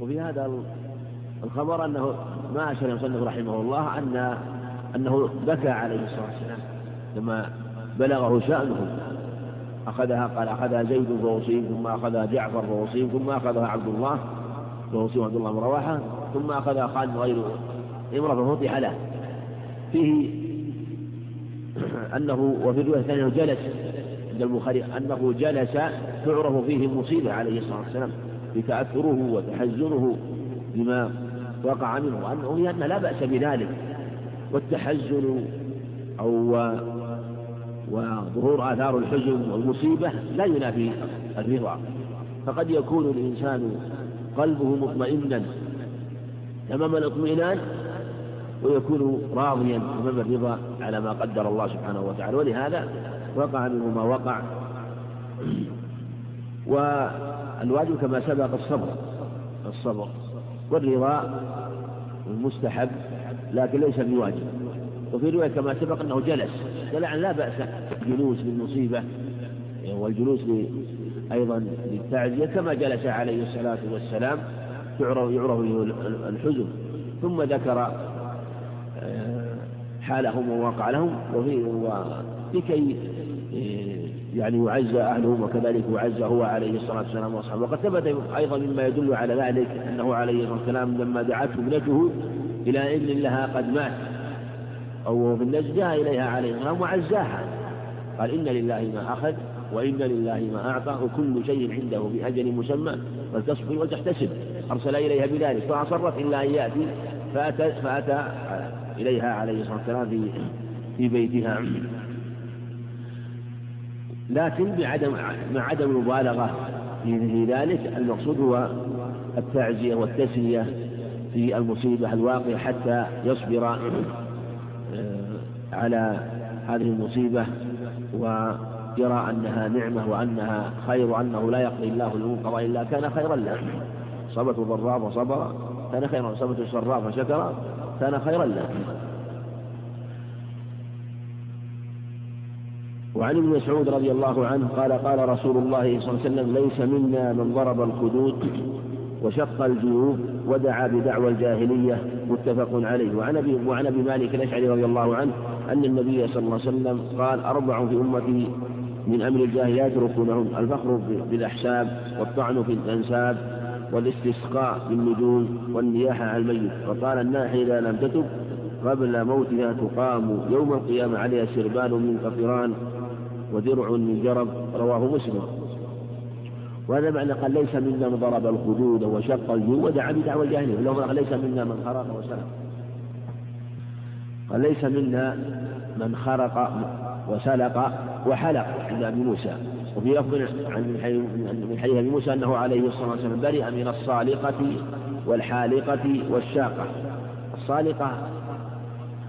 وفي هذا الخبر أنه ما أشار المصنف رحمه الله أن أنه بكى عليه الصلاة والسلام لما بلغه شأنه. أخذها قال أخذها زيد فوصيم ثم أخذها جعفر فوصيم ثم أخذها عبد الله فوصيم عبد الله بن رواحة ثم أخذها خالد غير امرأة ففتح له. فيه أنه وفي الرواية الثانية جلس عند البخاري أنه جلس تعرف فيه المصيبة عليه الصلاة والسلام. بتأثره وتحزنه بما وقع منه وأنه لأن لا بأس بذلك. والتحزن أو وظهور آثار الحزن والمصيبة لا ينافي الرضا. فقد يكون الإنسان قلبه مطمئنا تمام الاطمئنان ويكون راضيا تمام الرضا على ما قدر الله سبحانه وتعالى. ولهذا وقع منه ما وقع. والواجب كما سبق الصبر. الصبر. والرضا المستحب لكن ليس بواجب. وفي رواية كما سبق أنه جلس. فلعل لا بأس الجلوس بالمصيبة والجلوس أيضا للتعزية كما جلس عليه الصلاة والسلام يعرف يعرف الحزن. ثم ذكر آه، حالهم وواقع لهم وفي لكي يعني يعز أهلهم وكذلك يعز هو عليه الصلاة والسلام وأصحابه. وقد ثبت أيضا مما يدل على ذلك أنه عليه الصلاة والسلام لما دعته ابنته إلى ابن لها قد مات. أو في النجد جاء إليها عليه السلام وعزاها. قال إن لله ما أخذ وإن لله ما أعطى وكل شيء عنده بأجل مسمى. فلتصبر وتحتسب أرسل إليها بذلك. فأصرت إلا أن يأتي فأتى, فأتى إليها عليه الصلاة والسلام في بيتها. لكن بعدم مع عدم المبالغة في ذلك المقصود هو التعزية والتسلية في المصيبة الواقعة حتى يصبر آه، على هذه المصيبة ويرى أنها نعمة وأنها خير وأنه لا يقضي الله له قضاء إلا كان خيرا له. صبته ضراء فصبر كان خيرا صبته سراء فشكر كان خيرا له. وعن ابن مسعود رضي الله عنه قال قال رسول الله صلى الله عليه وسلم ليس منا من ضرب الخدود وشق الجيوب ودعا بدعوى الجاهلية. متفق عليه. وعن أبي وعن أبي مالك الأشعري رضي الله عنه أن النبي صلى الله عليه وسلم قال أربع في أمتي من أمر الجاهليه يتركونهم الفخر بالأحساب والطعن في الأنساب والاستسقاء بالنجوم والنياحة على الميت. وقال الناحي إذا لم تتب قبل موتها تقام يوم القيامة عليها سربان من قطران ودرع من جرب رواه مسلم. وهذا معنى قال ليس منا من ضرب الخدود وشق الجيوب ودعا بدعوى الجاهلية ولو قال ليس منا من خرق وسلق قال ليس منا من خرق وسلق وحلق عند أبي موسى. وفي لفظ من حديث أبي موسى أنه عليه الصلاة والسلام برئ من الصالقة والحالقة والشاقة. الصالقة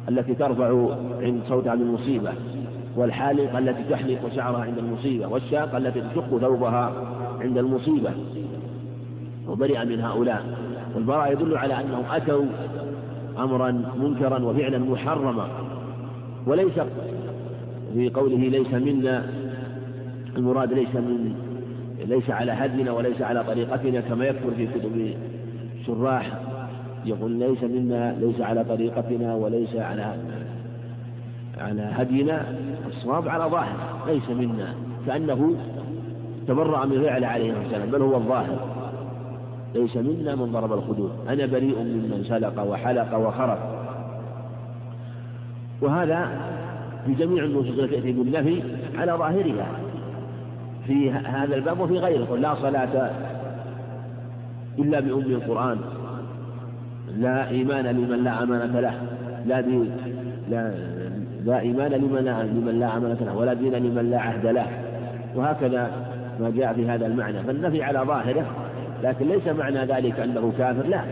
التي ترفع عند صوت عن المصيبه والحالقه التي تحلق شعرها عند المصيبة والشاقه التي تشق ثوبها عند المصيبة. وبرئ من هؤلاء. والبراء يدل على أنهم أتوا أمرا منكرا وفعلا محرما. وليس في قوله ليس منا المراد ليس من ليس على هدينا وليس على طريقتنا كما يكفر في كتب الشراح يقول ليس منا ليس على طريقتنا وليس على على هدينا. الصواب على ظاهر ليس منا. كأنه تبرأ من فعل عليه الصلاة والسلام بل هو الظاهر. ليس منا من ضرب الخدود. أنا بريء ممن سلق وحلق وخرق. وهذا في جميع النصوص التي تأتي بالنفي على ظاهرها. في هذا الباب وفي غيره. لا صلاة إلا بأم القرآن. لا إيمان لمن لا أمانة له لا دين لا لا إيمان لمن لا لمن لا أمانة له ولا دين لمن لا عهد له. وهكذا ما جاء في هذا المعنى. فالنفي على ظاهره لكن ليس معنى ذلك أنه كافر لا.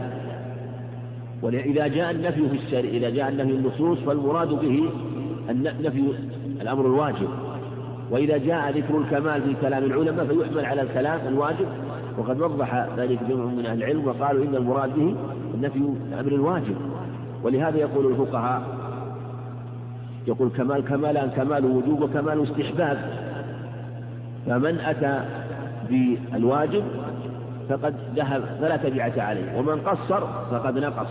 وإذا جاء النفي في الشرع إذا جاء النفي النصوص فالمراد به النفي الأمر الواجب. وإذا جاء ذكر الكمال في كلام العلماء فيحمل على الكلام الواجب. وقد وضح ذلك جمع من أهل العلم وقالوا إن المراد به النفي الأمر الواجب. ولهذا يقول الفقهاء يقول كمال كمالان كمال وجوب وكمال استحباب فمن أتى بالواجب فقد ذهب فلا تبعة عليه ومن قصر فقد نقص.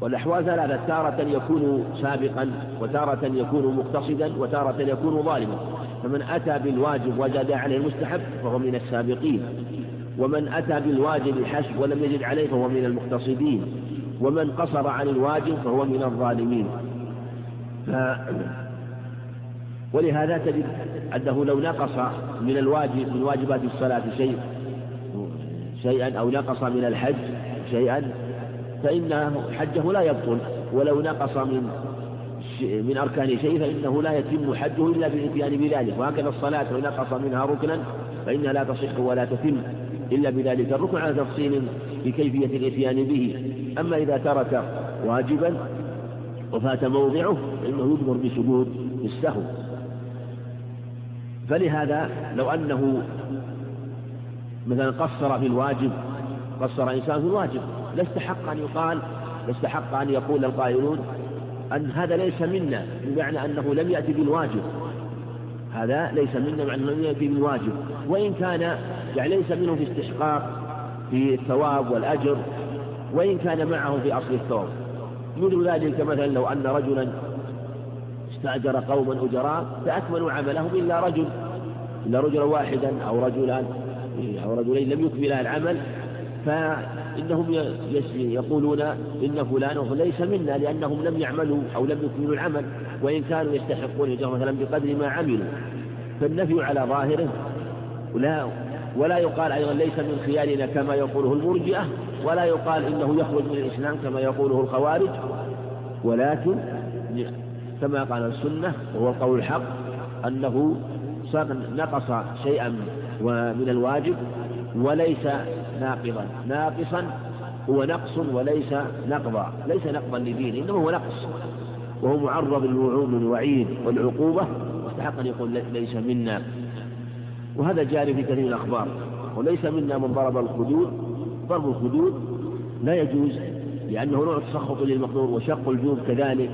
والأحوال ثلاثة تارة يكون سابقا وتارة يكون مقتصدا وتارة يكون ظالما. فمن أتى بالواجب وزاد عليه المستحب فهو من السابقين. ومن أتى بالواجب حسب ولم يزد عليه فهو من المقتصدين. ومن قصر عن الواجب فهو من الظالمين. ف... ولهذا تجد أنه لو نقص من الواجب من واجبات الصلاة شيء شيئا أو نقص من الحج شيئا فإن حجه لا يبطل ولو نقص من من أركان شيء فإنه لا يتم حجه إلا بالإتيان بذلك. وهكذا الصلاة لو نقص منها ركنا فإنها لا تصح ولا تتم إلا بذلك. الركن على تفصيل في كيفية الإتيان به. أما إذا ترك واجبا وفات موضعه فإنه يجبر بسجود السهو. فلهذا لو أنه مثلا قصر في الواجب قصر إنسان في الواجب لاستحق أن يقال لاستحق أن يقول القائلون أن هذا ليس منا بمعنى أنه لم يأتي بالواجب. هذا ليس منا مع أنه لم يأتي بالواجب. وإن كان يعني ليس منه في استحقاق في الثواب والأجر وإن كان معه في أصل الثواب. مثل ذلك مثلا لو أن رجلا استأجر قوما أجراء فأكملوا عملهم إلا رجل إلا رجلا واحدا أو رجلان أو رجلين لم يكملا العمل فإنهم يقولون إن فلان ليس منا لأنهم لم يعملوا أو لم يكملوا العمل وإن كانوا يستحقون الأجر مثلا بقدر ما عملوا. فالنفي على ظاهره ولا ولا يقال أيضا ليس من خيارنا كما يقوله المرجئة ولا يقال إنه يخرج من الإسلام كما يقوله الخوارج ولكن كما قال السنة وهو القول الحق أنه نقص شيئا من الواجب وليس ناقضا. ناقصا هو نقص وليس نقضا. ليس نقضا لدين إنما هو نقص. وهو معرض للوعود والوعيد والعقوبة. واستحق أن يقول ليس منا. وهذا جاري في كثير الأخبار. وليس منا من ضرب الخدود. ضرب الخدود لا يجوز لأنه نوع تسخط للمقدور وشق الجوب كذلك.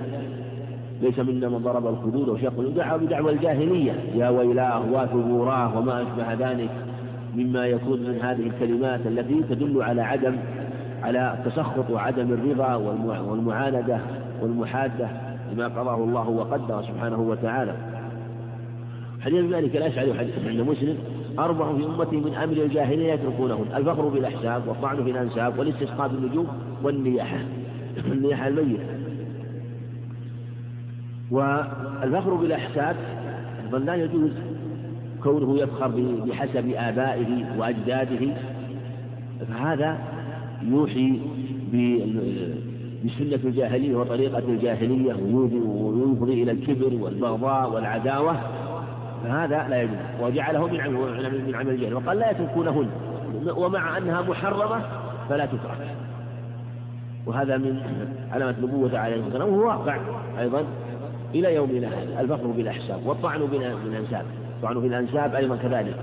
ليس منا من ضرب الخدود وشق الجوب دعا بدعوى الجاهلية. يا ويلاه وثبوراه وما أشبه ذلك. مما يكون من هذه الكلمات التي تدل على عدم على التسخط وعدم الرضا والمعاندة والمحادة لما قضاه الله وقدر سبحانه وتعالى. حديث ذلك الأشعري وحديث عند مسلم. أربع في أمتي من أمر الجاهلية يتركونهن الفخر بالأحساب والطعن في الأنساب والاستسقاء بالنجوم والنياحة النياحة الميت. والفخر بالأحساب لا يجوز. كونه يفخر بحسب آبائه وأجداده فهذا يوحي بسنة الجاهلية وطريقة الجاهلية ويفضي إلى الكبر والبغضاء والعداوة فهذا لا يجوز. وجعله من عمل من عمل الجاهل. وقال لا يتركونهن ومع أنها محرمة فلا تترك. وهذا من علامة نبوة عليه الصلاة والسلام وهو واقع أيضا إلى يومنا هذا الفخر بالأحساب والطعن بالأنساب الطعن في الأنساب أيضا كذلك.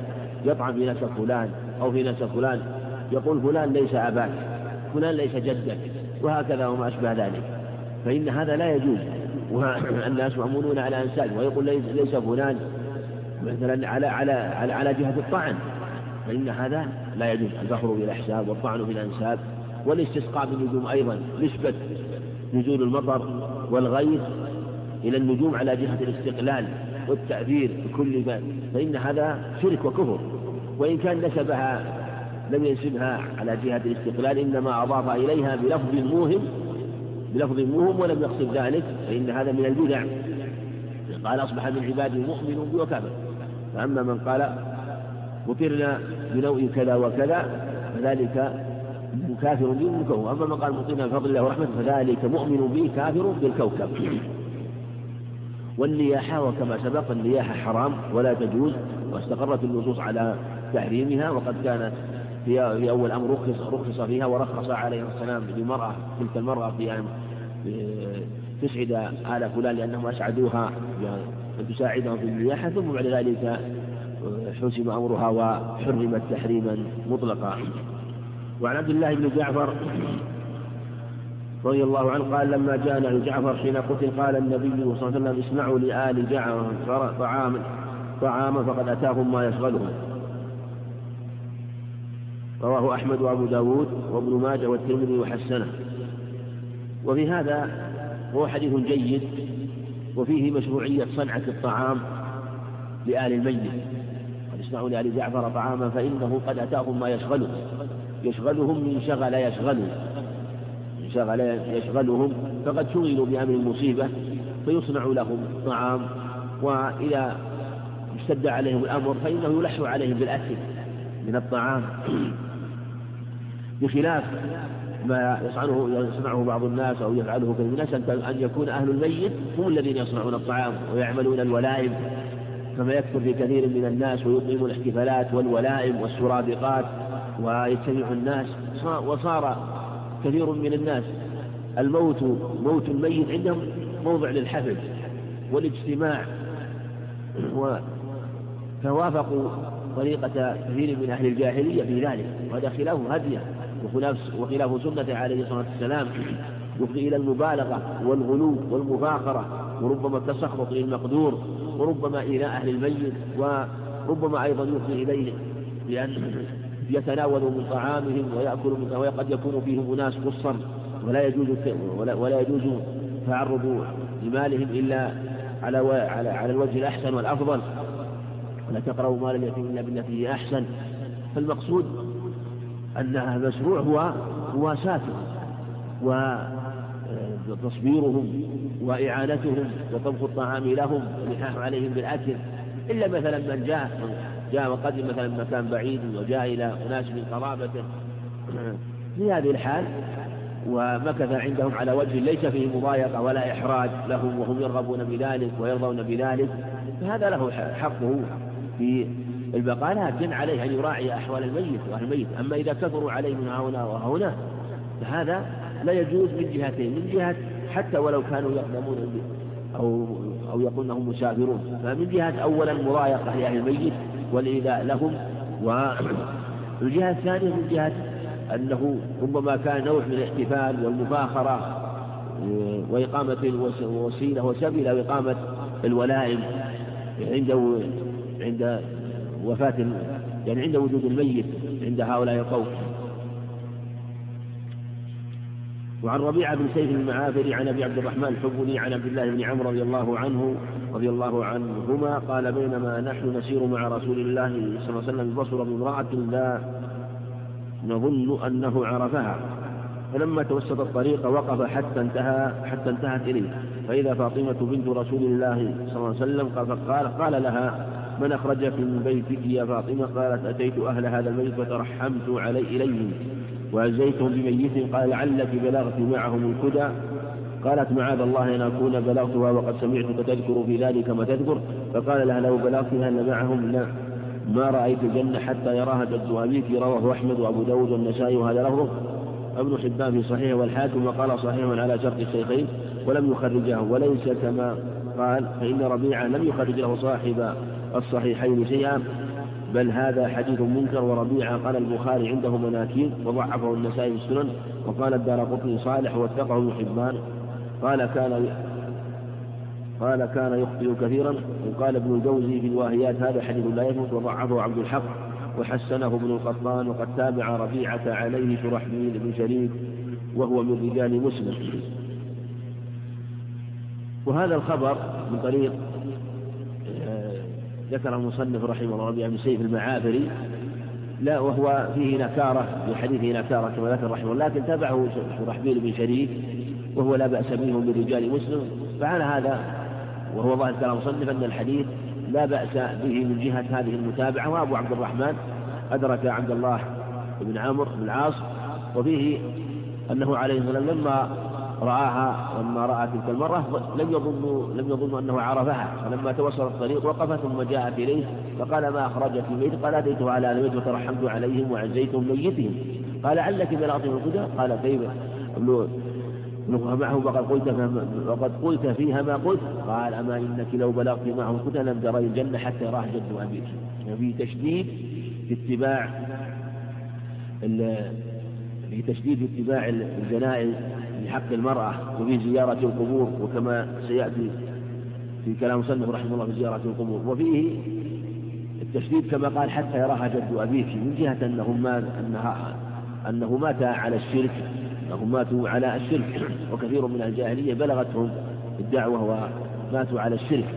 يطعن في نسب فلان أو في نسب فلان. يقول فلان ليس أباك فلان ليس جدك وهكذا وما أشبه ذلك. فإن هذا لا يجوز. والناس مأمونون على أنساب ويقول ليس فلان. مثلا على على على, على جهة الطعن. فإن هذا لا يجوز. الفخر بالأحساب والطعن بالأنساب والاستسقاء بالنجوم أيضا نسبة نزول المطر والغيث إلى النجوم على جهة الاستقلال. والتأثير بكل ما فإن هذا شرك وكفر وإن كان نسبها لم ينسبها على جهة الاستقلال إنما أضاف إليها بلفظ موهم بلفظ موهم ولم يقصد ذلك فإن هذا من البدع. قال أصبح من عبادي مؤمن بي وكافر فأما من قال مطرنا بنوء كذا وكذا فذلك كافر بي وكفر أما من قال مطرنا بفضل الله ورحمته فذلك مؤمن به كافر بالكوكب. والنياحة وكما سبق النياحة حرام ولا تجوز واستقرت النصوص على تحريمها وقد كانت في في أول أمر رخص رخص فيها ورخص عليه السلام لمرأة تلك المرأة في أن تسعد آل فلان لأنهم أسعدوها أن تساعدهم في النياحة ثم بعد ذلك حسم أمرها وحرمت تحريما مطلقا. وعن عبد الله بن جعفر رضي الله عنه قال لما جاءنا جعفر حين قتل قال النبي صلى الله عليه وسلم اسمعوا لآل جعفر طعاما طعاما فقد أتاهم ما يشغلهم. رواه أحمد وأبو داود وابن ماجه والترمذي وحسنه. وفي هذا هو حديث جيد وفيه مشروعية صنعة الطعام لآل الميت. قد اسمعوا لآل جعفر طعاما فإنه قد أتاهم ما يشغله يشغلهم من شغل يشغله يشغلهم فقد شغلوا بأمر المصيبة فيصنع لهم طعام وإذا اشتد عليهم الأمر فإنه يلح عليهم بالأكل من الطعام. بخلاف ما يصنعه يصنعه بعض الناس أو يفعله كثير الناس أن يكون أهل الميت هم الذين يصنعون الطعام ويعملون الولائم كما يكثر في كثير من الناس ويقيمون الاحتفالات والولائم والسرادقات ويجتمع الناس. وصار كثير من الناس. الموت موت الميت عندهم موضع للحفل والاجتماع فوافقوا طريقة كثير من أهل الجاهلية في ذلك. وهذا خلاف هديه وخلاف وخلاف عليه الصلاة والسلام. يفضي إلى المبالغة والغلو والمفاخرة وربما التسخط للمقدور وربما إلى أهل الميت وربما أيضا يفضي إليه لأن يتناولوا من طعامهم ويأكلوا من وقد يكون فيهم أناس قصا ولا يجوز ولا, ولا يجوز تعرض لمالهم إلا على على على الوجه الأحسن والأفضل. ولا تقربوا مال اليتيم إلا بالتي هي أحسن. فالمقصود أنها مشروع هو مواساتهم وتصبيرهم وإعانتهم وطبخ الطعام لهم والإلحاح عليهم بالأكل. إلا مثلا من جاء جاء وقدم مثلا من مكان بعيد وجاء إلى أناس من قرابته. في هذه الحال ومكث عندهم على وجه ليس فيه مضايقة ولا إحراج لهم وهم يرغبون بذلك ويرضون بذلك. فهذا له حقه في البقاء. لكن عليه أن يراعي أحوال الميت وأهل الميت. أما إذا كثروا عليه من هنا وهنا فهذا لا يجوز من جهتين. من جهة حتى ولو كانوا يقدمون أو أو يقول أنهم مسافرون. فمن جهة أولا مضايقة لأهل الميت. والإيذاء لهم. والجهة الثانية من جهة أنه ربما كان نوع من الاحتفال والمفاخرة وإقامة الوسيلة وسبيل وإقامة الولائم عند عند وفاة يعني عند وجود الميت عند هؤلاء القوم. وعن ربيعة بن سيف المعافري عن أبي عبد الرحمن الحبلي عن عبد الله بن عمرو رضي الله عنه رضي الله عنهما قال بينما نحن نسير مع رسول الله صلى الله عليه وسلم بصر بامرأة لا نظن أنه عرفها. فلما توسط الطريق وقف حتى انتهى حتى انتهت إليه. فإذا فاطمة بنت رسول الله صلى الله عليه وسلم قال قال لها من أخرجك من بيتك يا فاطمة؟ قالت أتيت أهل هذا البيت فترحمت علي إليهم. وأجزيتهم بميت قال لعلك بلغت معهم الكدى قالت معاذ الله أن أكون بلغتها وقد سمعتك تذكر في ذلك ما تذكر فقال لها لو بلغتها أن معهم لا. ما رأيت الجنة حتى يراها جد أبيك رواه أحمد وأبو داود والنسائي وهذا لفظه. ابن حبان في صحيح والحاكم وقال صحيح على شرط الشيخين ولم يخرجه وليس كما قال فإن ربيعة لم يخرج له صاحب الصحيحين شيئا. بل هذا حديث منكر وربيعة قال البخاري عنده مناكير وضعفه النسائي السنن وقال الدار قطني صالح واتقه ابن حبان قال كان قال كان يخطئ كثيرا وقال ابن الجوزي في الواهيات هذا حديث لا يثبت وضعفه عبد الحق وحسنه ابن القطان وقد تابع ربيعة عليه شرحبيل بن شريك وهو من رجال مسلم. وهذا الخبر من طريق ذكر المصنف رحمه الله ربيع بن سيف المعافري لا وهو فيه نكارة في حديثه نكارة كما ذكر رحمه الله لكن تبعه شرحبيل بن شريك وهو لا بأس منه برجال مسلم. فعلى هذا وهو ظاهر كلام المصنف أن الحديث لا بأس به من جهة هذه المتابعة وأبو عبد الرحمن أدرك عبد الله بن عمرو بن العاص وفيه أنه عليه الصلاة لما رآها لما رأى تلك المرة لم يظن لم يظن أنه عرفها. فلما توصل الطريق وقف ثم جاءت إليه فقال ما أخرجك في بيت قال أتيته على البيت وترحمت عليهم وعزيتهم ميتهم. قال علك بلغتهم الهدى قال كيف؟ معه وقد قلت وقد قلت فيها ما قلت. قال أما إنك لو بلغت معه الهدى لم تري الجنة حتى يراه جد أبيك في تشديد في اتباع في تشديد اتباع الجنائز في حق المرأة وفي زيارة القبور وكما سيأتي في كلام مسلم رحمه الله في زيارة القبور. وفيه تشديد كما قال حتى يراها جد أبيك من جهة أنه ما أنها أنه مات على الشرك أنهم ماتوا على الشرك. وكثير من الجاهلية بلغتهم الدعوة وماتوا على الشرك.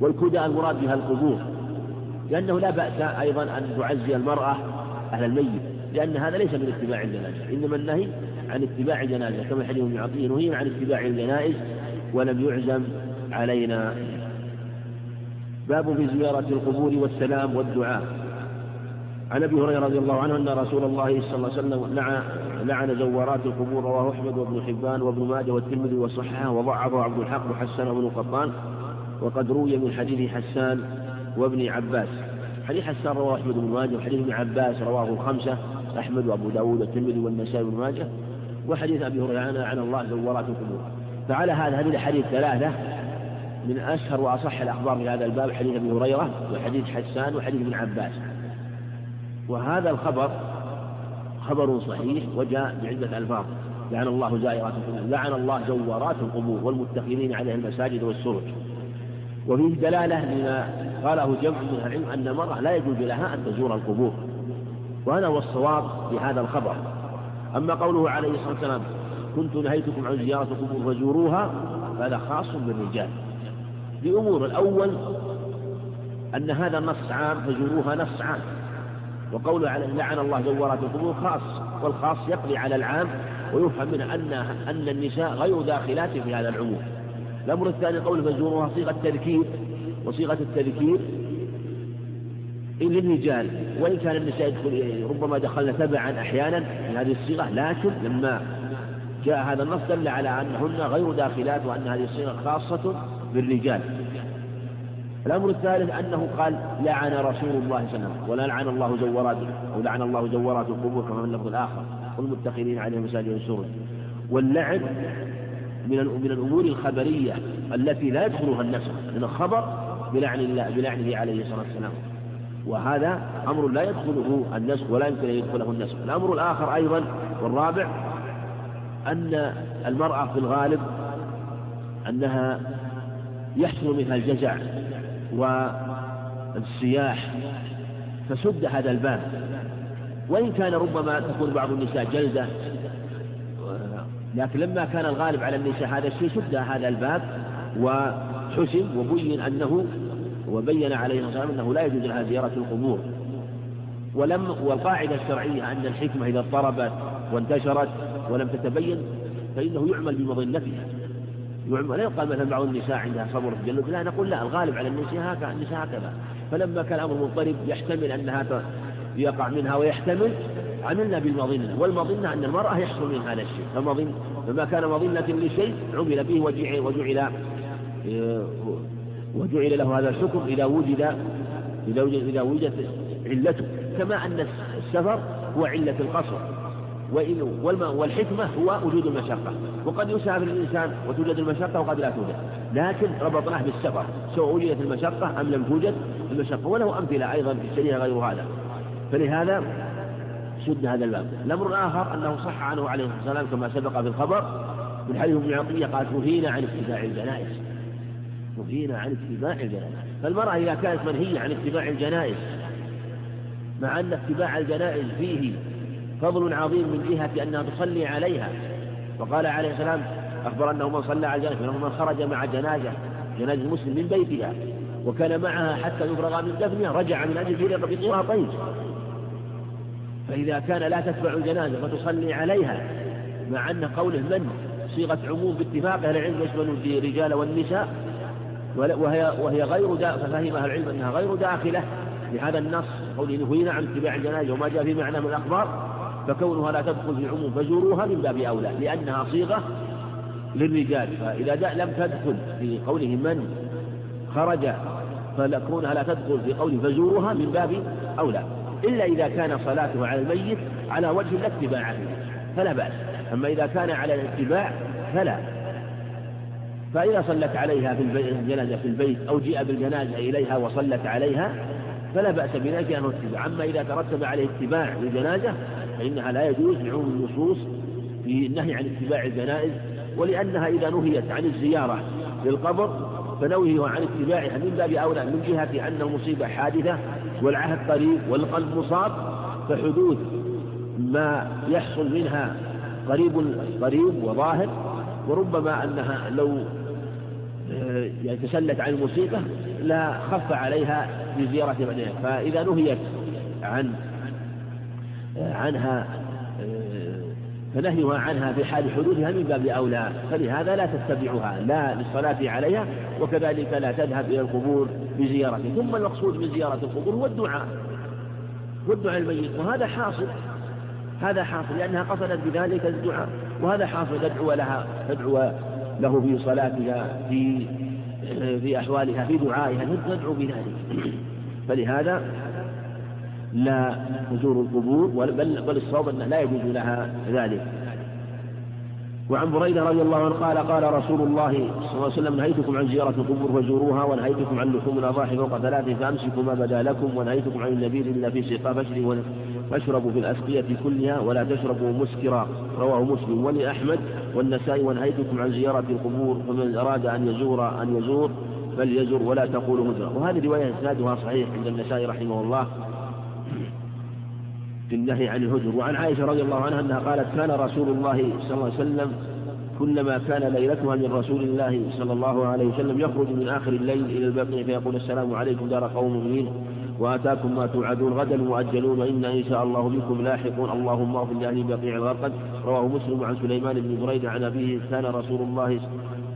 والكدى المراد بها القبور لأنه لا بأس أيضا أن تعزي المرأة أهل الميت. لأن هذا ليس من اتباع الجنازة إنما النهي عن اتباع الجنازة كما حديث ابن عطية نهي عن اتباع الجنائز ولم يعزم علينا. باب في زيارة القبور والسلام والدعاء. عن أبي هريرة رضي الله عنه أن رسول الله صلى الله عليه وسلم لعن زوارات القبور رواه أحمد وابن حبان وابن ماجه والترمذي وصححه وضعفه عبد الحق وحسنه ابن قطان وقد روي من حديث حسان وابن عباس. حديث حسان رواه أحمد بن ماجه وحديث ابن عباس رواه الخمسه أحمد وأبو داود والترمذي والنسائي وابن ماجه وحديث أبي هريرة عن الله زوارات القبور فعلى هذا هذه الأحاديث ثلاثة من أشهر وأصح الأخبار في هذا الباب حديث أبي هريرة وحديث حسان وحديث ابن عباس. وهذا الخبر خبر صحيح وجاء بعدة ألفاظ. لعن الله زائرات القبور لعن الله زوارات القبور والمتخذين عليها المساجد والسرج. وفيه دلالة لما قاله جمع من العلم أن المرأة لا يجوز لها أن تزور القبور. وهذا هو الصواب في هذا الخبر. أما قوله عليه الصلاة والسلام كنت نهيتكم عن زيارة القبور فزوروها فهذا خاص بالرجال. بأمور الأول أن هذا النص عام فزوروها نص عام. وقوله على لعن الله زوارات القبور خاص والخاص يقضي على العام ويفهم منه أن أن النساء غير داخلات في هذا العموم. الأمر الثاني قوله فزوروها صيغة تذكير وصيغة التذكير للرجال وإن كان النساء يدخل ربما دخلن تبعا أحيانا في هذه الصيغة لكن لما جاء هذا النص دل على أنهن غير داخلات وأن هذه الصيغة خاصة بالرجال. الأمر الثالث أنه قال لعن رسول الله صلى الله عليه وسلم ولا لعن الله زوراته أو لعن الله زورات القبور كما في اللفظ الآخر والمتخذين عليه مساجد السرج واللعن من من الأمور الخبرية التي لا يدخلها النسخ من الخبر بلعن الله بلعنه عليه الصلاة والسلام. وهذا أمر لا يدخله النسخ ولا يمكن أن يدخله النسخ. الأمر الآخر أيضا والرابع أن المرأة في الغالب أنها يحصل منها الجزع والسياح فسد هذا الباب. وإن كان ربما تكون بعض النساء جلدة لكن لما كان الغالب على النساء هذا الشيء سد هذا الباب وحسم وبين أنه وبين عليه الصلاة والسلام أنه لا يجوز لها زيارة القبور. ولم والقاعدة الشرعية أن الحكمة إذا اضطربت وانتشرت ولم تتبين فإنه يعمل بمظنتها. لا يقال مثلا بعض النساء عندها صبر تجلد لا نقول لا الغالب على النساء هكذا النساء هكذا. فلما كان الأمر مضطرب يحتمل أنها يقع منها ويحتمل عملنا بالمظنة. والمظنة أن المرأة يحصل من هذا الشيء. فما كان مظنة لشيء عمل به وجعل وجعل له هذا الحكم إذا وجد إذا وجد إذا وجدت علته. كما أن السفر هو علة القصر. والحكمة هو وجود المشقة. وقد يسافر الإنسان وتوجد المشقة وقد لا توجد. لكن ربطناه بالسفر. سواء وجدت المشقة أم لم توجد المشقة. وله أمثلة أيضا في الشريعة غير هذا. فلهذا شد هذا الباب. الأمر الآخر أنه صح عنه عليه الصلاة والسلام كما سبق في الخبر. من حديث ابن عطية قال نهينا عن اتباع الجنائز. نهينا عن اتباع الجنائز. فالمرأة إذا كانت منهية عن اتباع الجنائز مع أن اتباع الجنائز فيه فضل عظيم من جهة أنها تصلي عليها. وقال عليه السلام أخبر أنه من صلى على جنازة من خرج مع جنازة جنازة مسلم من بيتها وكان معها حتى يفرغ من دفنها رجع من أجل في رفيقها طيب. فإذا كان لا تتبع الجنازة فتصلي عليها مع أن قوله من صيغة عموم باتفاق أهل العلم يشمل الرجال والنساء وهي وهي غير دا ففهم أهل العلم أنها غير داخلة لهذا النص قوله نهينا عن اتباع الجنازة وما جاء في معنى من الأخبار فكونها لا تدخل في العموم فزوروها من باب أولى لأنها صيغة للرجال فإذا لم تدخل في قوله من خرج فكونها لا تدخل في قوله فزوروها من باب أولى إلا إذا كان صلاته على الميت على وجه لا اتباع فلا بأس. أما إذا كان على الاتباع فلا. فإذا صلت عليها في الجنازة في البيت أو جيء بالجنازة إليها وصلت عليها فلا بأس بذلك أنه اتباع. أما إذا ترتب عليه اتباع للجنازة فإنها لا يجوز لعموم النصوص في النهي عن اتباع الجنائز ولأنها إذا نهيت عن الزيارة للقبر فنوهه عن اتباعها من باب أولى من جهة أن المصيبة حادثة والعهد قريب والقلب مصاب فحدوث ما يحصل منها قريب قريب وظاهر وربما أنها لو آه، يعني تسلت عن المصيبة لا خف عليها بزيارة بعدها فإذا نهيت عن آه، عنها آه، فنهيها عنها في حال حدوثها من باب أولى. فلهذا لا تتبعها لا للصلاة عليها وكذلك لا تذهب إلى القبور بزيارته ثم المقصود من زيارة القبور هو الدعاء والدعاء الميت. وهذا حاصل هذا حاصل لأنها قصدت بذلك الدعاء وهذا حاصل تدعو لها تدعو له في صلاتها في في أحوالها في دعائها تدعو بذلك. فلهذا لا تزور القبور بل بل الصواب أنه لا يجوز لها ذلك. وعن بريدة رضي الله عنه قال قال رسول الله صلى الله عليه وسلم نهيتكم عن زيارة القبور فزوروها ونهيتكم عن لحوم الأضاحي فوق ثلاث فأمسكوا ما بدا لكم ونهيتكم عن النبيذ إلا في سقا فاشربوا فاشربوا في الأسقية كلها ولا تشربوا مسكرا. رواه مسلم. ولأحمد والنسائي ونهيتكم عن زيارة القبور فمن أراد أن يزور أن يزور فليزر ولا تقولوا هجرة وهذه رواية إسنادها صحيح عند النسائي رحمه الله في النهي عن الهجر. وعن عائشة رضي الله عنها أنها قالت كان رسول الله صلى الله عليه وسلم كلما كان ليلتها من رسول الله صلى الله عليه وسلم يخرج من آخر الليل إلى البقيع فيقول السلام عليكم دار قوم مؤمنين. وآتاكم ما توعدون غدا مؤجلون وإنا إن شاء الله بكم لاحقون. اللهم اغفر لأهل بقيع الغرقد. رواه مسلم عن سليمان بن بريدة عن أبيه كان رسول الله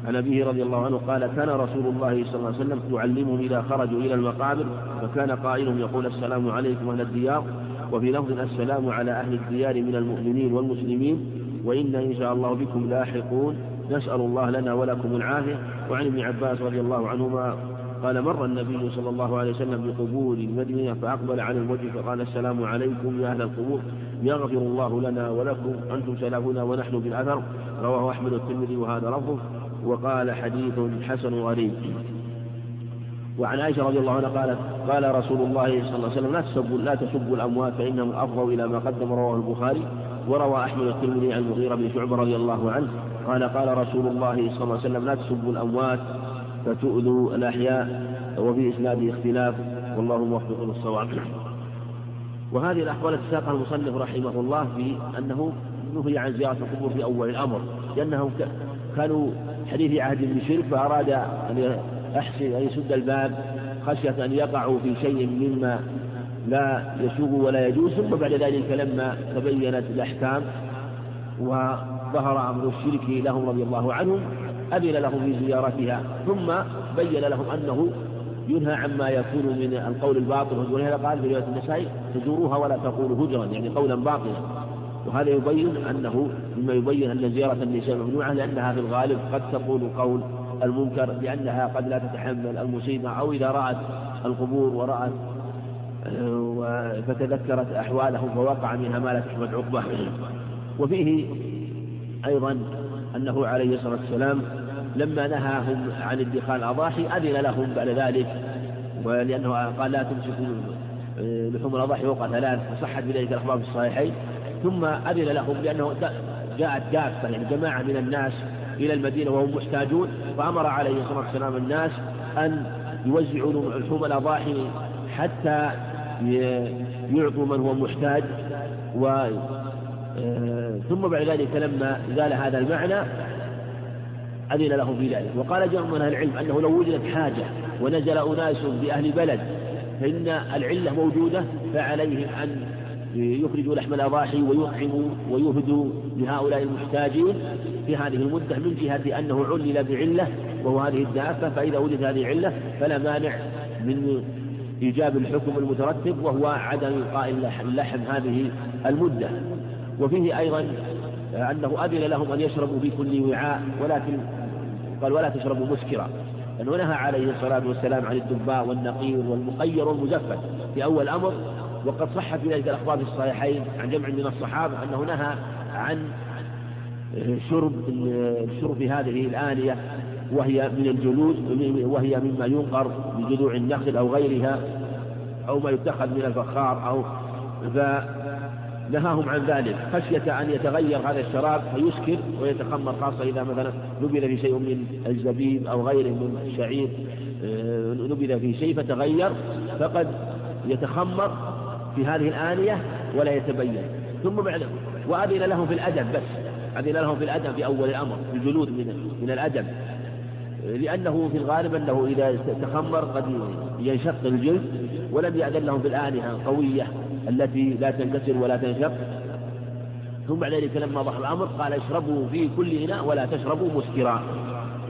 عن أبيه رضي الله عنه قال كان رسول الله صلى الله عليه وسلم يعلمهم إذا خرجوا إلى المقابر فكان قائلهم يقول السلام عليكم أهل الديار. وفي لفظ السلام على أهل الديار من المؤمنين والمسلمين. وإنا إن شاء الله بكم لاحقون. نسأل الله لنا ولكم العافية. وعن ابن عباس رضي الله عنهما قال مر النبي صلى الله عليه وسلم بقبور المدينة فأقبل على الوجه فقال السلام عليكم يا أهل القبور يغفر الله لنا ولكم. أنتم سلفنا ونحن بالأثر. رواه أحمد الترمذي وهذا لفظه وقال حديث حسن غريب. وعن عائشة رضي الله عنها قالت قال رسول الله صلى الله عليه وسلم لا تسبوا لا تسبوا الأموات فإنهم أفضوا إلى ما قدم رواه البخاري. وروى أحمد الترمذي عن المغيرة بن شعبة رضي الله عنه. قال قال رسول الله صلى الله عليه وسلم لا تسبوا الأموات. فتؤذوا الأحياء وفي إسناده اختلاف والله موفق للصواب. وهذه الأحوال التي ساقها المصنف رحمه الله في أنه نهي عن زيارة القبور في أول الأمر لأنهم كانوا حديث عهد بشرك فأراد أن أحسن أن يسد الباب خشية أن يقعوا في شيء مما لا يسوغ ولا يجوز. ثم بعد ذلك لما تبينت الأحكام وظهر أمر الشرك لهم رضي الله عنهم أذن لهم في زيارتها ثم بين لهم أنه ينهى عما يكون من القول الباطل ولهذا قال في رواية النسائي تزوروها ولا تقولوا هجرا. يعني قولا باطلا. وهذا يبين أنه مما يبين أن زيارة النساء ممنوعة لأنها في الغالب قد تقول قول المنكر لأنها قد لا تتحمل المصيبة أو إذا رأت القبور ورأت آه، فتذكرت أحوالهم فوقع منها ما لا تحمد عقبة وفيه أيضا أنه عليه الصلاة والسلام لما نهاهم عن ادخال الأضاحي أذن لهم بعد ذلك ولأنه قال لا تمسكوا آه، لحوم الأضاحي فوق ثلاث وصحت بذلك الأخبار في الصحيحين. ثم أذن لهم لأنه جاءت كافة يعني جماعة من الناس إلى المدينة وهم محتاجون فأمر عليه الصلاة والسلام الناس أن يوزعوا لحوم الأضاحي حتى يعطوا من هو محتاج و ثم بعد ذلك لما زال هذا المعنى أذن له في ذلك. وقال جمع من أهل العلم أنه لو وجدت حاجة ونزل أناس بأهل بلد فإن العلة موجودة فعليهم أن يخرجوا لحم الأضاحي ويطعموا ويهدوا لهؤلاء المحتاجين في هذه المدة من جهة أنه علل بعلة وهو هذه الدافة. فإذا وجد هذه العلة فلا مانع من إيجاب الحكم المترتب وهو عدم إلقاء اللحم هذه المدة. وفيه أيضا أنه أذن لهم أن يشربوا في كل وعاء ولكن قال ولا تشربوا مسكرا. لأنه نهى عليه الصلاة والسلام عن الدباء والنقير والمقير والمزفت في أول الأمر وقد صح في ذلك الأخبار في الصحيحين عن جمع من الصحابة أنه نهى عن شرب الشرب في هذه الآنية وهي من الجلود وهي مما ينقر بجذوع النخل أو غيرها أو ما يتخذ من الفخار أو نهاهم عن ذلك. خشية أن يتغير هذا الشراب فيسكر ويتخمر خاصة إذا مثلا نبذ في شيء من الزبيب أو غيره من الشعير آه، نبذ في شيء فتغير فقد يتخمر في هذه الآنية ولا يتبين. ثم بعد وأذن لهم في الأدب بس. أذن لهم في الأدب في أول الأمر في الجلود من من الأدب. لأنه في الغالب أنه إذا تخمر قد ينشق الجلد ولم يأذن لهم في الآنية القوية التي لا تنكسر ولا تنشق. ثم بعد ذلك لما ظهر الأمر قال اشربوا في كل إناء ولا تشربوا مسكرا.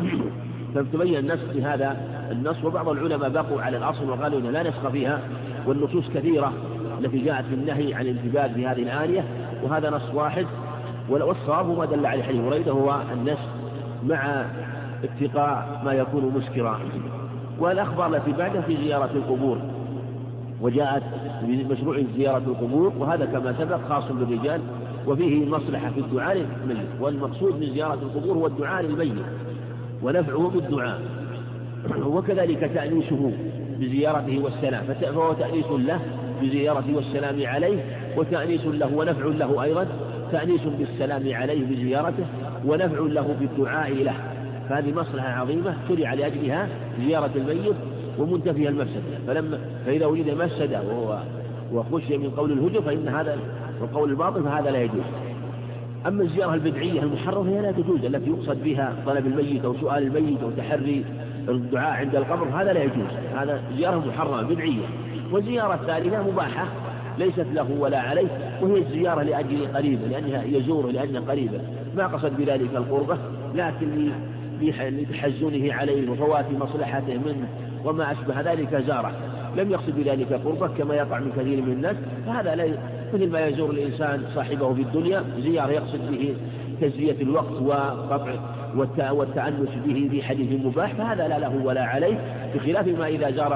فتبين النسخ في هذا النص وبعض العلماء بقوا على الأصل وقالوا إنه لا نسخ فيها والنصوص كثيرة التي جاءت في النهي عن الانتباه بهذه الآنية وهذا نص واحد. والصواب ما دل عليه حديث هريرة هو النسخ مع اتقاء ما يكون مسكرا. والأخبار التي بعده في زيارة القبور. وجاءت بمشروع زيارة القبور وهذا كما سبق خاص بالرجال وفيه مصلحة في الدعاء للميت والمقصود من زيارة القبور هو الدعاء للميت ونفعه بالدعاء. وكذلك تأنيسه بزيارته والسلام فهو تأنيس له بزيارته والسلام عليه وتأنيس له ونفع له أيضا تأنيس بالسلام عليه بزيارته ونفع له بالدعاء له. فهذه مصلحة عظيمة شرع لأجلها زيارة الميت ومنتفي المفسدة فلما فإذا وجد مفسدة وهو وخشي من قول الهجر فإن هذا وقول الباطل فهذا لا يجوز. أما الزيارة البدعية المحرمة هي لا تجوز التي يقصد بها طلب الميت أو سؤال الميت أو تحري الدعاء عند القبر هذا لا يجوز. هذا زيارة محرمة بدعية. والزيارة الثالثة مباحة ليست له ولا عليه وهي الزيارة لأجل قريبة لأنها يزور لأنها قريبة ما قصد بذلك القربة لكن لتحزنه عليه وفوات مصلحته منه وما أشبه ذلك زارة. لم يقصد بذلك قربة كما يقع من كثير من الناس. فهذا لا مثل ما يزور الإنسان صاحبه في الدنيا زيارة يقصد به تزكية الوقت وقطع والتأنس به في حديث مباح. فهذا لا له ولا عليه. بخلاف ما إذا زار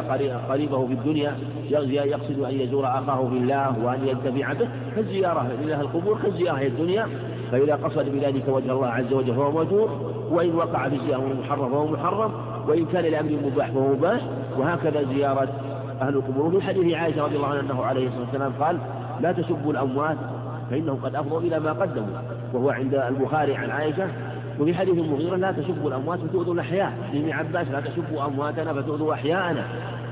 قريبه في الدنيا يقصد أن يزور أخاه في الله وأن ينتفع به. فالزيارة إلى القبور كالزيارة الدنيا. فإذا قصد بذلك وجه الله عز وجل فهو مجور وإن وقع في الزيارة محرم فهو محرم. وإن كان لأمر مباح فهو مباح وهكذا زيارة أهل القبور. في حديث عائشة رضي الله عنها أنه عليه الصلاة والسلام قال لا تسبوا الأموات فإنهم قد أفضوا إلى ما قدموا. وهو عند البخاري عن عائشة. وفي حديث المغيرة لا تسبوا الأموات فتؤذوا الأحياء. ابن عباس لا تسبوا أمواتنا فتؤذوا أحياءنا.